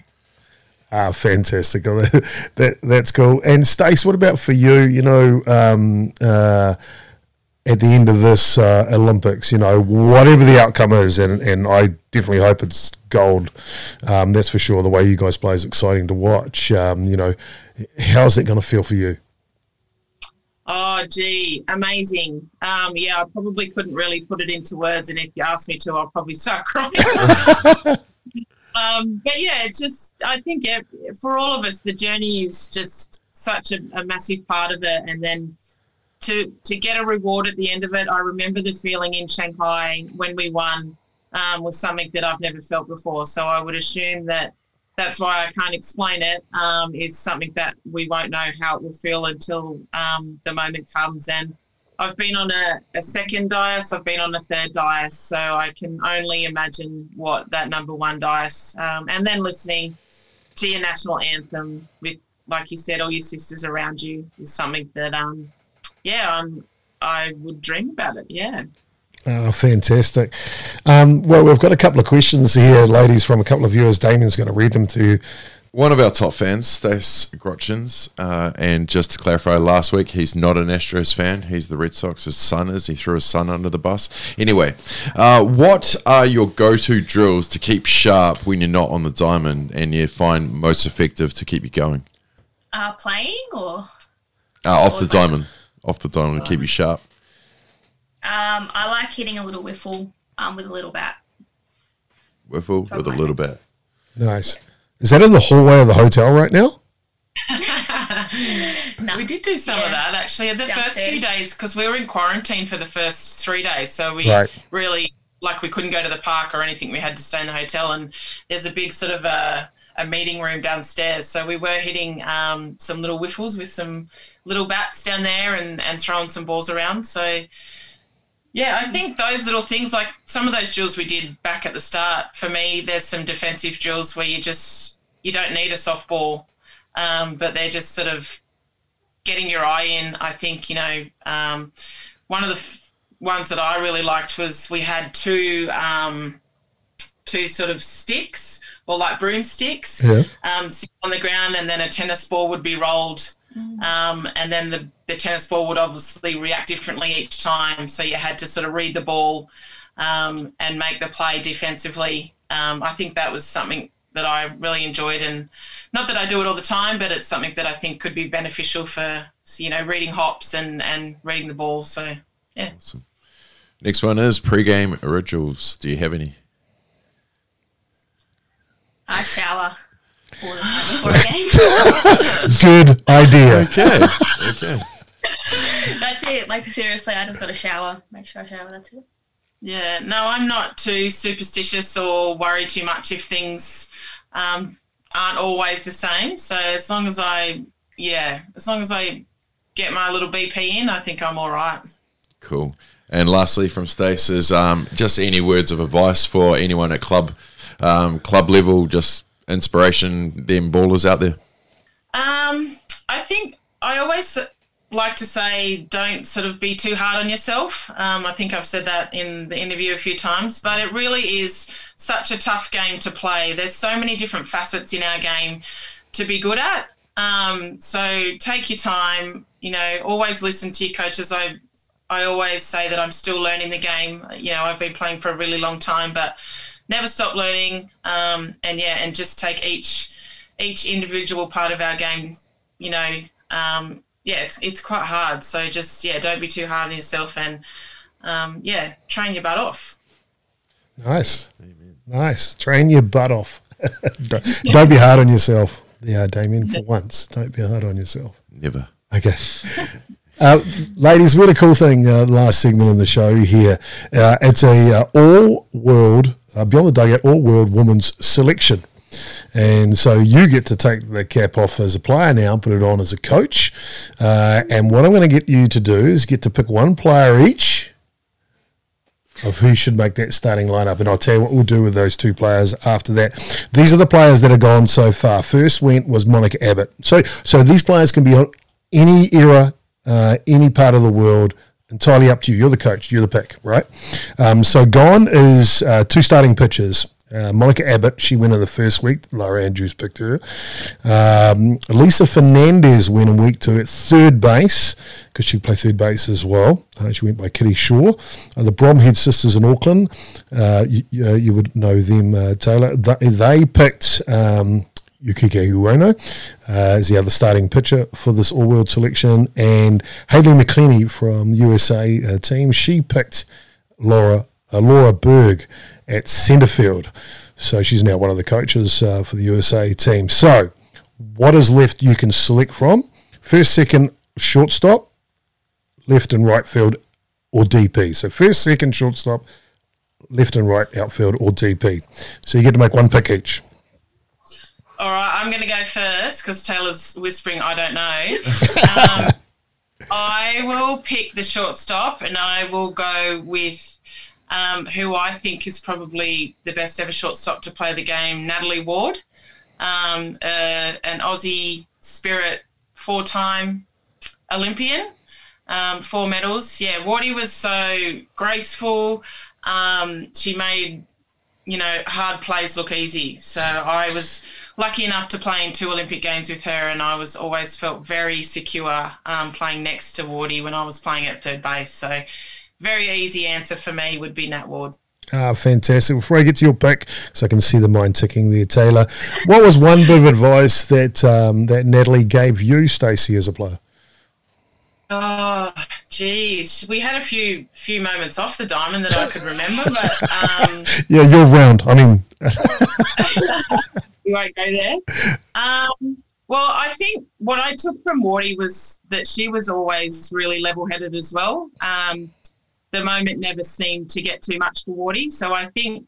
Ah, fantastic. that that's cool. And Stace, what about for you? You know, um, uh, at the end of this uh, Olympics, you know, whatever the outcome is, and, and I definitely hope it's gold. Um, that's for sure. The way you guys play is exciting to watch. Um, you know, how's it going to feel for you? Oh, gee, amazing. Um, yeah, I probably couldn't really put it into words, and if you ask me to, I'll probably start crying. um, but yeah, it's just, I think for all of us, the journey is just such a, a massive part of it. And then to to get a reward at the end of it. I remember the feeling in Shanghai when we won um, was something that I've never felt before. So I would assume that that's why I can't explain it. Um, is something that we won't know how it will feel until um, the moment comes. And I've been on a, a second dais. I've been on a third dais, so I can only imagine what that number one dais. Um, and then listening to your national anthem with, like you said, all your sisters around you is something that um, yeah, I'm, I would dream about it. Yeah. Oh, fantastic. Um, well, we've got a couple of questions here, ladies, from a couple of viewers. Damien's going to read them to you. One of our top fans, Stace Grotchins, uh, and just to clarify, last week he's not an Astros fan. He's the Red Sox. His son is. He threw his son under the bus. Anyway, uh, what are your go-to drills to keep sharp when you're not on the diamond and you find most effective to keep you going? Uh, playing or uh, off or the diamond off the diamond to keep you sharp? Um, I like hitting a little wiffle um, with a little bat. Wiffle with a little bat. Nice. Is that in the hallway of the hotel right now? no. We did do some yeah. of that actually. The Downstairs. first few days, because we were in quarantine for the first three days, so we right. really like we couldn't go to the park or anything. We had to stay in the hotel, and there's a big sort of a, a meeting room downstairs. So we were hitting um, some little wiffles with some little bats down there and, and throwing some balls around. So, yeah, I think those little things, like some of those drills we did back at the start, for me, there's some defensive drills where you just, you don't need a softball, um, but they're just sort of getting your eye in. I think, you know, um, one of the f- ones that I really liked was we had two, um, two sort of sticks or like broomsticks yeah. um, on the ground, and then a tennis ball would be rolled Mm. Um, and then the, the tennis ball would obviously react differently each time. So you had to sort of read the ball um, and make the play defensively. Um, I think that was something that I really enjoyed, and not that I do it all the time, but it's something that I think could be beneficial for you know reading hops and and reading the ball. So yeah. Awesome. Next one is pre-game rituals. Do you have any? I shower all the time before a game. Good idea. Okay. okay. That's it. Like seriously, I just got to shower. Make sure I shower. That's it. Yeah, no, I'm not too superstitious or worry too much if things um, aren't always the same. So as long as I, yeah, as long as I get my little BP in, I think I'm all right. Cool. And lastly, from Stace is um, just any words of advice for anyone at club um, club level, just inspiration, them ballers out there. Um, I think I always like to say don't sort of be too hard on yourself. Um, I think I've said that in the interview a few times, but it really is such a tough game to play. There's so many different facets in our game to be good at. Um, so take your time. You know, always listen to your coaches. I I always say that I'm still learning the game. You know, I've been playing for a really long time, but never stop learning. Um, and yeah, and just take each each individual part of our game. You know, um, yeah, it's it's quite hard. So just yeah, don't be too hard on yourself, and um, yeah, train your butt off. Nice, nice. Train your butt off. don't, don't be hard on yourself. Yeah, Damien. For once, don't be hard on yourself. Never. Okay. Uh, ladies, we had a cool thing uh, last segment in the show here. Uh, it's a uh, all world uh, beyond the dugout all world women's selection. And so you get to take the cap off as a player now and put it on as a coach. Uh, and what I'm going to get you to do is get to pick one player each of who should make that starting lineup. And I'll tell you what we'll do with those two players after that. These are the players that have gone so far. First went was Monica Abbott. So so these players can be on any era, uh, any part of the world. Entirely up to you. You're the coach. You're the pick, right? Um, so gone is uh, two starting pitchers. Uh, Monica Abbott, she went in the first week. Laura Andrews picked her. Um, Lisa Fernandez went in week two at third base because she played third base as well. Uh, she went by Kitty Shaw. Uh, the Bromhead sisters in Auckland, uh, you, you, would know them, uh, Taylor. They, they picked um, Yukiko Ueno uh, as the other starting pitcher for this all world selection. And Haylie McCleney from USA uh, team, she picked Laura uh, Laura Berg at centre field. So she's now one of the coaches uh, for the USA team. So what is left you can select from? First, second, shortstop, left and right field, or DP. So first, second, shortstop, left and right outfield, or DP. So you get to make one pick each. All right, I'm going to go first because Taylor's whispering, I don't know. um, I will pick the shortstop and I will go with um, who I think is probably the best ever shortstop to play the game, Natalie Ward, um, uh, an Aussie spirit four time Olympian, um, four medals. Yeah, Wardy was so graceful. Um, she made, you know, hard plays look easy. So I was lucky enough to play in two Olympic Games with her, and I was always felt very secure um, playing next to Wardy when I was playing at third base. So very easy answer for me would be Nat Ward. Ah, fantastic. Before I get to your pick, so I can see the mind ticking there, Taylor, what was one bit of advice that um, that Natalie gave you, Stacey, as a player? Oh, geez, we had a few few moments off the diamond that I could remember, but um, yeah, you're round. I mean, we won't go there. Um, well, I think what I took from Wardy was that she was always really level headed as well. Um, the moment never seemed to get too much for Wardy. So I think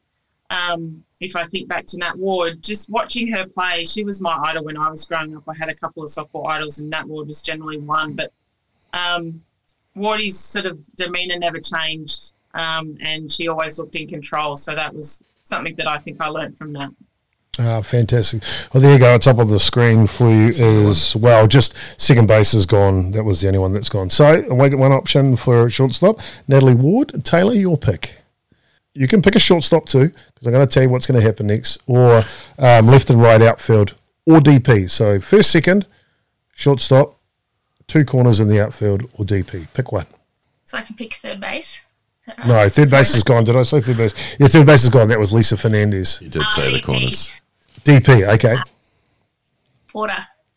um, if I think back to Nat Ward, just watching her play, she was my idol when I was growing up. I had a couple of softball idols, and Nat Ward was generally one. But um, Wardy's sort of demeanour never changed, um, and she always looked in control. So that was something that I think I learned from that. Ah, fantastic. Well, there you go. Top of the screen for you is, well, just second base is gone. That was the only one that's gone. So, one option for shortstop. Natalie Ward. Taylor, your pick. You can pick a shortstop too, because I'm going to tell you what's going to happen next, or um, left and right outfield, or DP. So, first, second, shortstop, two corners in the outfield, or DP. Pick one. So I can pick third base. Right? No, third base is gone. Did I say third base? Yeah, third base is gone. That was Lisa Fernandez. You did say the corners. DP. Okay. Porter.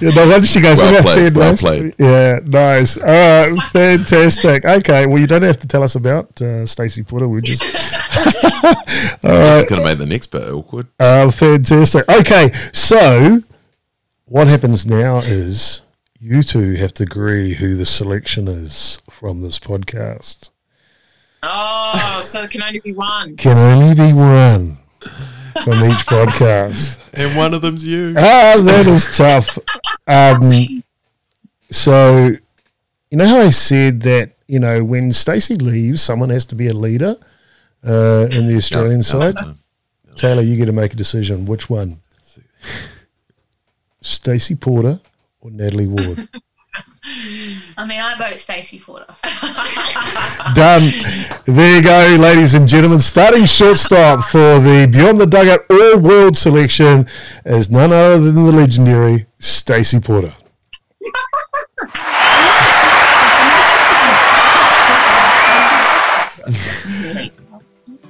Yeah, no wonder she goes. Well "Yeah, played, well nice." played. Yeah, nice. All right, fantastic. Okay, well, you don't have to tell us about uh, Stacey Porter. We're just. All This is going to make the next bit awkward. Uh, fantastic. Okay, so what happens now is you two have to agree who the selection is from this podcast. Oh, so there can only be one. Can only be one from each podcast. And one of them's you. Ah, that is tough. Um, so, you know how I said that, you know, when Stacey leaves, someone has to be a leader uh, in the Australian now's the side? Taylor, you get to make a decision. Which one? Stacey Porter or Natalie Ward? I mean, I vote Stacey Porter. Done. There you go, ladies and gentlemen. Starting shortstop for the Beyond the Dugout All World selection is none other than the legendary Stacey Porter.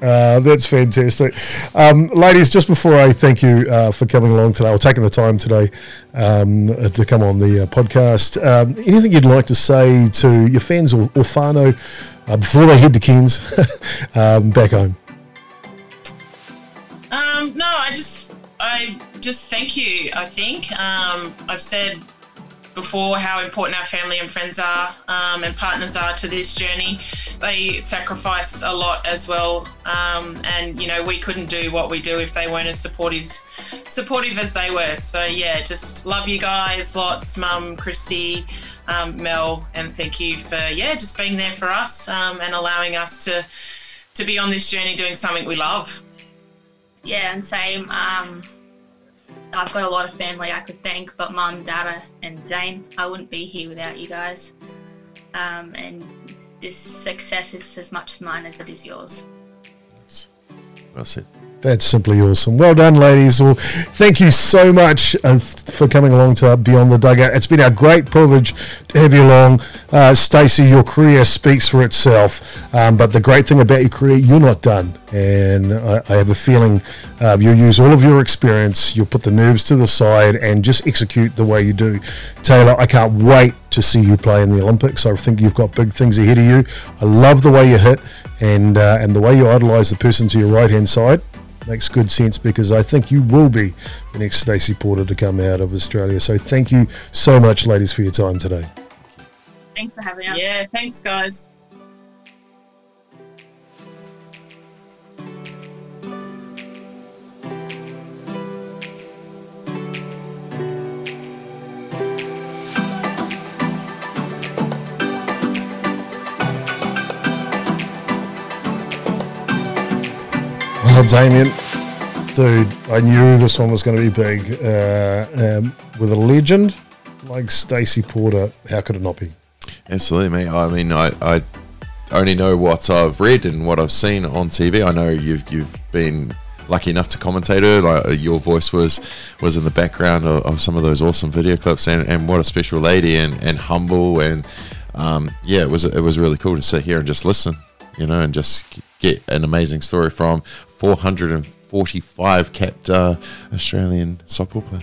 Uh, that's fantastic. Um, ladies, just before I thank you uh, for coming along today, or taking the time today um, to come on the uh, podcast, um, anything you'd like to say to your fans or, or whānau uh, before they head to Cairns um, back home? Um, no, I just, I just thank you. I think um, I've said before how important our family and friends are um, and partners are to this journey. They sacrifice a lot as well, um, and you know we couldn't do what we do if they weren't as supportive, supportive as they were. So yeah, just love you guys, lots, Mum, Christy, um, Mel, and thank you for yeah just being there for us um, and allowing us to to be on this journey doing something we love. Yeah, and same. I've got a lot of family I could thank, but mum, dada, and Zane, I wouldn't be here without you guys. Um, and this success is as much mine as it is yours. Well said. That's simply awesome. Well done, ladies. Well, thank you so much uh, for coming along to Beyond the Dugout. It's been a great privilege to have you along. Uh, Stacey, your career speaks for itself. Um, but the great thing about your career, you're not done. And I, I have a feeling uh, you'll use all of your experience, you'll put the nerves to the side, and just execute the way you do. Taylor, I can't wait to see you play in the Olympics. I think you've got big things ahead of you. I love the way you hit and, uh, and the way you idolise the person to your right hand side makes good sense because I think you will be the next Stacey Porter to come out of Australia. So thank you so much, ladies, for your time today. Thanks for having us. Yeah, thanks, guys. Well, Damien, dude, I knew this one was going to be big. Uh, um, with a legend like Stacey Porter, how could it not be? Absolutely, mate. I mean, I, I only know what I've read and what I've seen on TV. I know you've you've been lucky enough to commentate her. Like uh, your voice was was in the background of, of some of those awesome video clips, and, and what a special lady and, and humble and um, yeah, it was it was really cool to sit here and just listen, you know, and just get an amazing story from 445 capped uh, Australian softball player.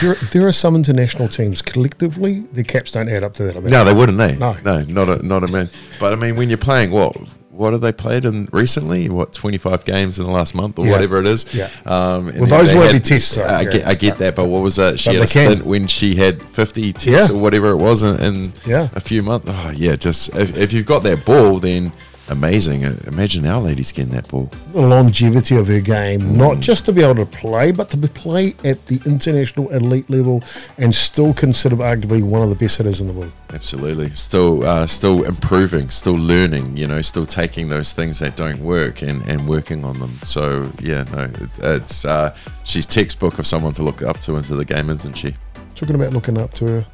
There, there are some international teams collectively, their caps don't add up to that amount. No, they wouldn't. They No. no, not a not a man. But I mean, when you're playing, what what have they played in recently? What 25 games in the last month or Yeah. whatever it is? Yeah. Um, Well, those won't be tests, though. I Yeah. get I get that, but what was that? She But had a can. stint when she had 50 tests Yeah. or whatever it was in, in Yeah. a few months. Oh yeah, just if, if you've got that ball, then amazing. Uh, Imagine our ladies getting that ball. the longevity of her game, Mm. not just to be able to play, but to be play at the international elite level and still considered arguably one of the best hitters in the world. Absolutely, still uh, still improving, still learning. You know, still taking those things that don't work and, and working on them. So yeah, no, it, it's uh, she's textbook of someone to look up to into the game, isn't she? Talking about looking up to her,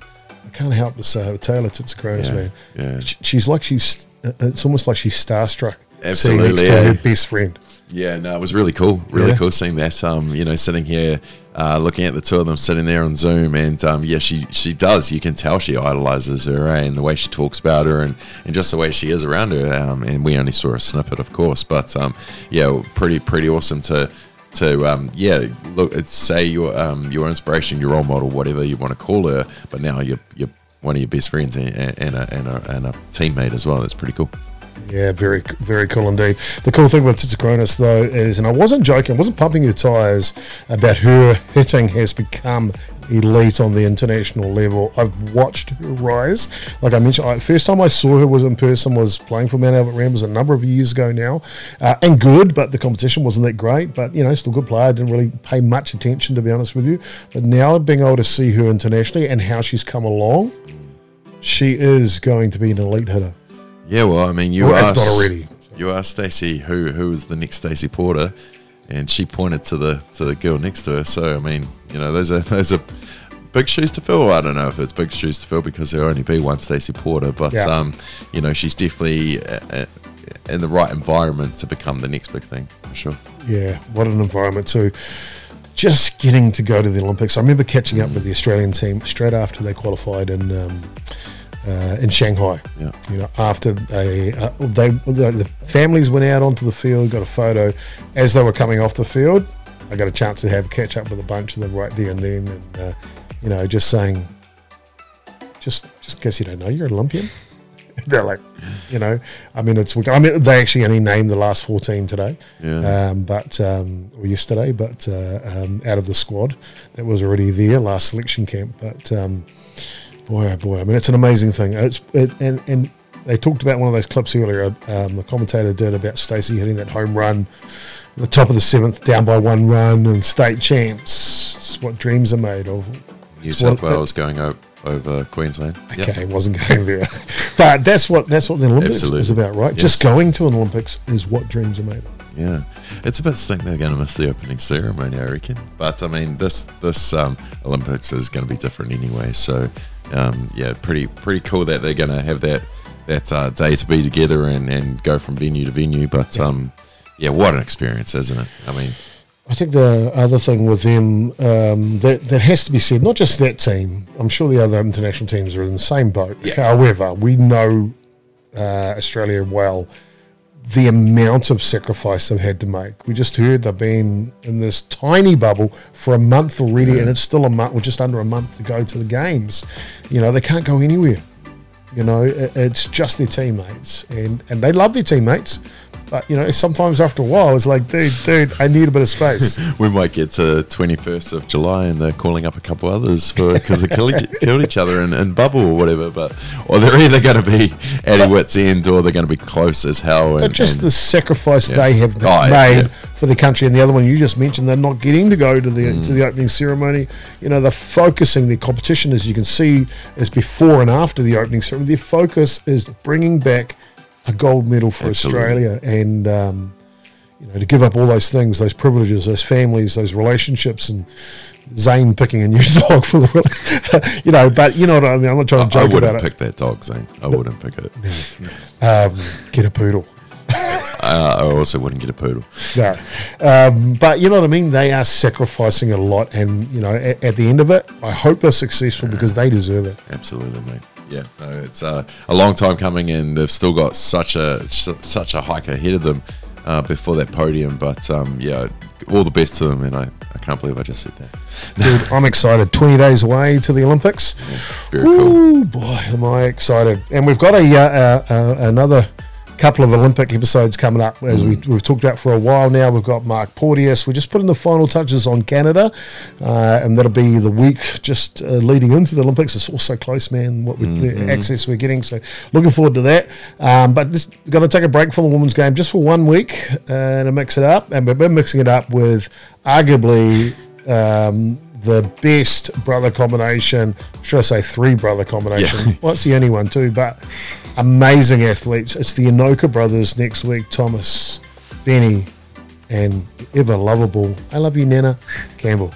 I can't help but say, Taylor Tsitsikronis, Yeah, man. yeah. She's like she's, it's almost like she's starstruck. Absolutely, next to yeah. her best friend. Yeah, no, it was really cool. Really Yeah. cool seeing that. Um, you know, sitting here uh, looking at the two of them sitting there on Zoom, and um, yeah, she she does. You can tell she idolizes her, eh? and the way she talks about her, and, and just the way she is around her. Um, and we only saw a snippet, of course, but um, yeah, pretty pretty awesome to to um, yeah look say your um, your inspiration, your role model, whatever you want to call her, but now you're you're one of your best friends and, and, a, and, a, and a teammate as well. That's pretty cool. Yeah, very, very cool indeed. The cool thing with Tsitsikronis, though, is, and I wasn't joking, I wasn't pumping your tyres about her hitting has become elite on the international level. I've watched her rise. Like I mentioned, I, first time I saw her was in person was playing for Mount Albert Ramblers a number of years ago now, uh, and good, but the competition wasn't that great. But you know, still good player. I didn't really pay much attention to be honest with you. But now being able to see her internationally and how she's come along, she is going to be an elite hitter. Yeah, well, I mean, you Well, asked already. you asked Stacey who who was the next Stacey Porter, and she pointed to the to the girl next to her. So I mean, you know, those are those are big shoes to fill. I don't know if it's big shoes to fill because there'll only be one Stacey Porter, but Yeah. um, you know, she's definitely uh, uh, in the right environment to become the next big thing for sure. Yeah, what an environment too. Just getting to go to the Olympics. I remember catching up with the Australian team straight after they qualified in um, uh, in Shanghai. Yeah. You know, after they uh, they the, families went out onto the field, got a photo as they were coming off the field. I got a chance to have a catch up with a bunch of them right there and then, and uh, you know, just saying, just just in case you don't know, you're an Olympian. They're like, you know, I mean, it's. I mean, they actually only named the last fourteen today, Yeah. um, but um, or yesterday, but uh, um, out of the squad that was already there last selection camp. But um, boy, oh boy, I mean, it's an amazing thing. It's it, and and they talked about one of those clips earlier. Um, the commentator did about Stacey hitting that home run, at the top of the seventh, down by one run, and state champs. It's what dreams are made of. New South Wales going o- over Queensland. Yep. Okay, wasn't going there, but that's what that's what the Olympics Absolutely. is about, right? Yes. Just going to an Olympics is what dreams are made of. Yeah, it's a bit stink they're going to miss the opening ceremony, I reckon. But I mean, this this um, Olympics is going to be different anyway. So um, yeah, pretty pretty cool that they're going to have that that uh, day to be together and, and go from venue to venue. But um, yeah, what an experience, isn't it? I mean, I think the other thing with them um, that that has to be said, not just that team. I'm sure the other international teams are in the same boat. However, we know uh, Australia well. The amount of sacrifice they've had to make. We just heard they've been in this tiny bubble for a month already, and it's still a month, or just under a month to go to the games. You know, they can't go anywhere. You know, it, it's just their teammates, and and they love their teammates. But you know, sometimes after a while, it's like, dude, dude, I need a bit of space. we might get to 21st of July and they're calling up a couple others for because they killed, each- killed each other in, in bubble or whatever. But or they're either going to be at a wit's end or they're going to be close as hell. And, But just and- the sacrifice Yeah. they have Oh, made yeah. for the country, and the other one you just mentioned, they're not getting to go to the Mm. to the opening ceremony. You know, they're focusing. Their competition, as you can see, is before and after the opening ceremony. Their focus is bringing back a gold medal for Absolutely. Australia, and um, you know, to give up all those things, those privileges, those families, those relationships, and Zane picking a new dog for the, you know. But you know what I mean. I'm not trying to I, I joke wouldn't about pick that dog, Zane. I wouldn't pick it. it. Um, get a poodle. Uh, I also wouldn't get a poodle. No. Um, but you know what I mean? They are sacrificing a lot. And, you know, at, at the end of it, I hope they're successful because they deserve it. Absolutely, mate. Yeah, no, it's uh, a long time coming, and they've still got such a such a hike ahead of them uh, before that podium. But um, yeah, all the best to them, and I, I can't believe I just said that. Dude, I'm excited. 20 days away to the Olympics. Very cool. Boy, am I excited. And we've got a uh, uh, uh, another couple of Olympic episodes coming up, as we, we've talked about for a while now. We've got Mark Porteous. We're just putting the final touches on Canada, uh, and that'll be the week just uh, leading into the Olympics. It's all so close, man, what we, the access we're getting. So looking forward to that. Um, but this, we're going to take a break from the women's game just for one week uh, and to mix it up. And been mixing it up with arguably um, the best brother combination. Should I say three brother combination? Yeah. Well, it's the only one too, but amazing athletes. It's the Enoka brothers next week. Thomas, Benny, and ever lovable. I love you, Nana Campbell.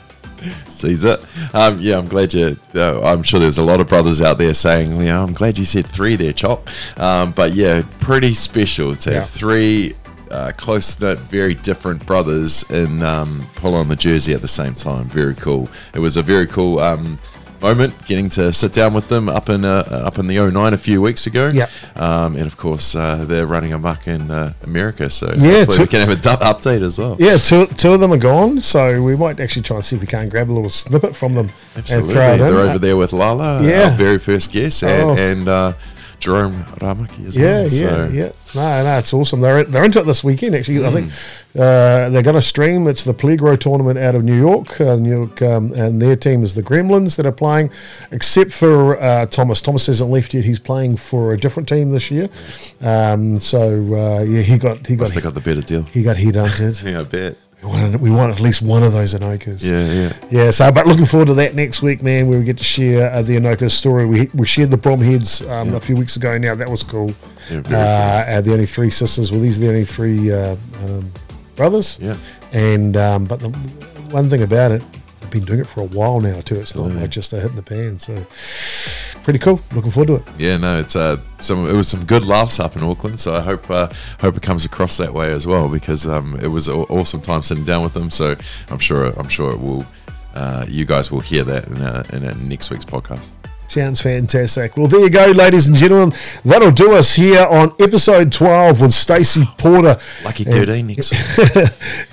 Sees it. Um, yeah, I'm glad you. Uh, I'm sure there's a lot of brothers out there saying, "Yeah, I'm glad you said three there, Chop." Um, but yeah, pretty special to Yeah. have three uh, close knit, very different brothers in um, pull on the jersey at the same time. Very cool. It was a very cool um, moment getting to sit down with them up in uh, up in the 09 a few weeks ago. Yeah. Um, and of course, uh, they're running amok in uh, America. So Yeah, hopefully to- we can have a du- update as well. Yeah, two, two of them are gone, so we might actually try and see if we can't grab a little snippet from them Absolutely. and throw it in. They're over there with Lala, Yeah. our very first guest, and, Oh. and uh, Jerome Raemaki as Yeah, well. yeah, So- yeah. No, no, it's awesome. They're they're into it this weekend. Actually, I think Mm. uh, they're going to stream. It's the Plegro tournament out of New York. Uh, New York, um, and their team is the Gremlins that are playing. Except for uh, Thomas. Thomas hasn't left yet. He's playing for a different team this year. Um, so uh, yeah, he got he got have got the better deal. he got headhunted. Yeah, I bet. We want, we want at least one of those Enokas. Yeah, yeah. Yeah, so, but looking forward to that next week, man, where we get to share uh, the Enoka story. We, we shared the Bromheads um, a few weeks ago now. That was cool. Yeah, uh, uh, the only three sisters. Well, these are the only three uh, um, brothers. Yeah. And, um, but the one thing about it, they've been doing it for a while now, too. It's not Absolutely. like just a hit in the pan. So, pretty cool. Looking forward to it. Yeah, no, it's uh, some it was some good laughs up in Auckland, so I hope uh, hope it comes across that way as well because um, it was an awesome time sitting down with them. So I'm sure I'm sure it will. Uh, you guys will hear that in, uh, in uh, next week's podcast. Sounds fantastic. Well, there you go, ladies and gentlemen. That'll do us here on episode 12 with Stacey Porter. Lucky And- 13 next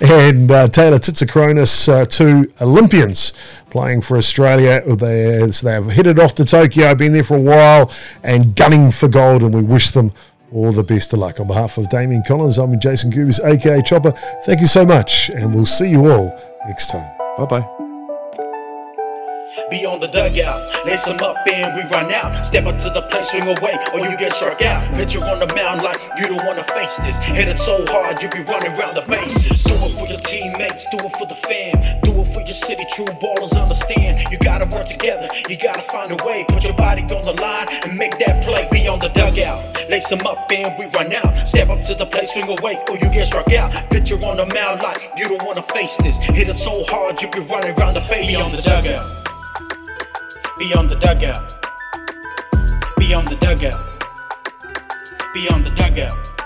and uh, Taylor Tsitsikronis, uh, two Olympians playing for Australia. They, they've headed off to Tokyo, been there for a while and gunning for gold, and we wish them all the best of luck. On behalf of Damien Collins, I'm Jason Goobis, aka Chopper. Thank you so much, and we'll see you all next time. Bye bye. Be on the dugout, lace them up and we run out. Step up to the plate, swing away, or you get struck out. Pitcher on the mound like you don't wanna face this. Hit it so hard, you be running around the bases. Do it for your teammates, do it for the fam, do it for your city. True ballers understand. You gotta work together, you gotta find a way. Put your body on the line and make that play. Be on the dugout, lace them up and we run out. Step up to the plate, swing away, or you get struck out. Pitcher on the mound like you don't wanna face this. Hit it so hard, you be running around the bases. Be on the dugout. Be on the dugout. Be on the dugout. Be on the dugout.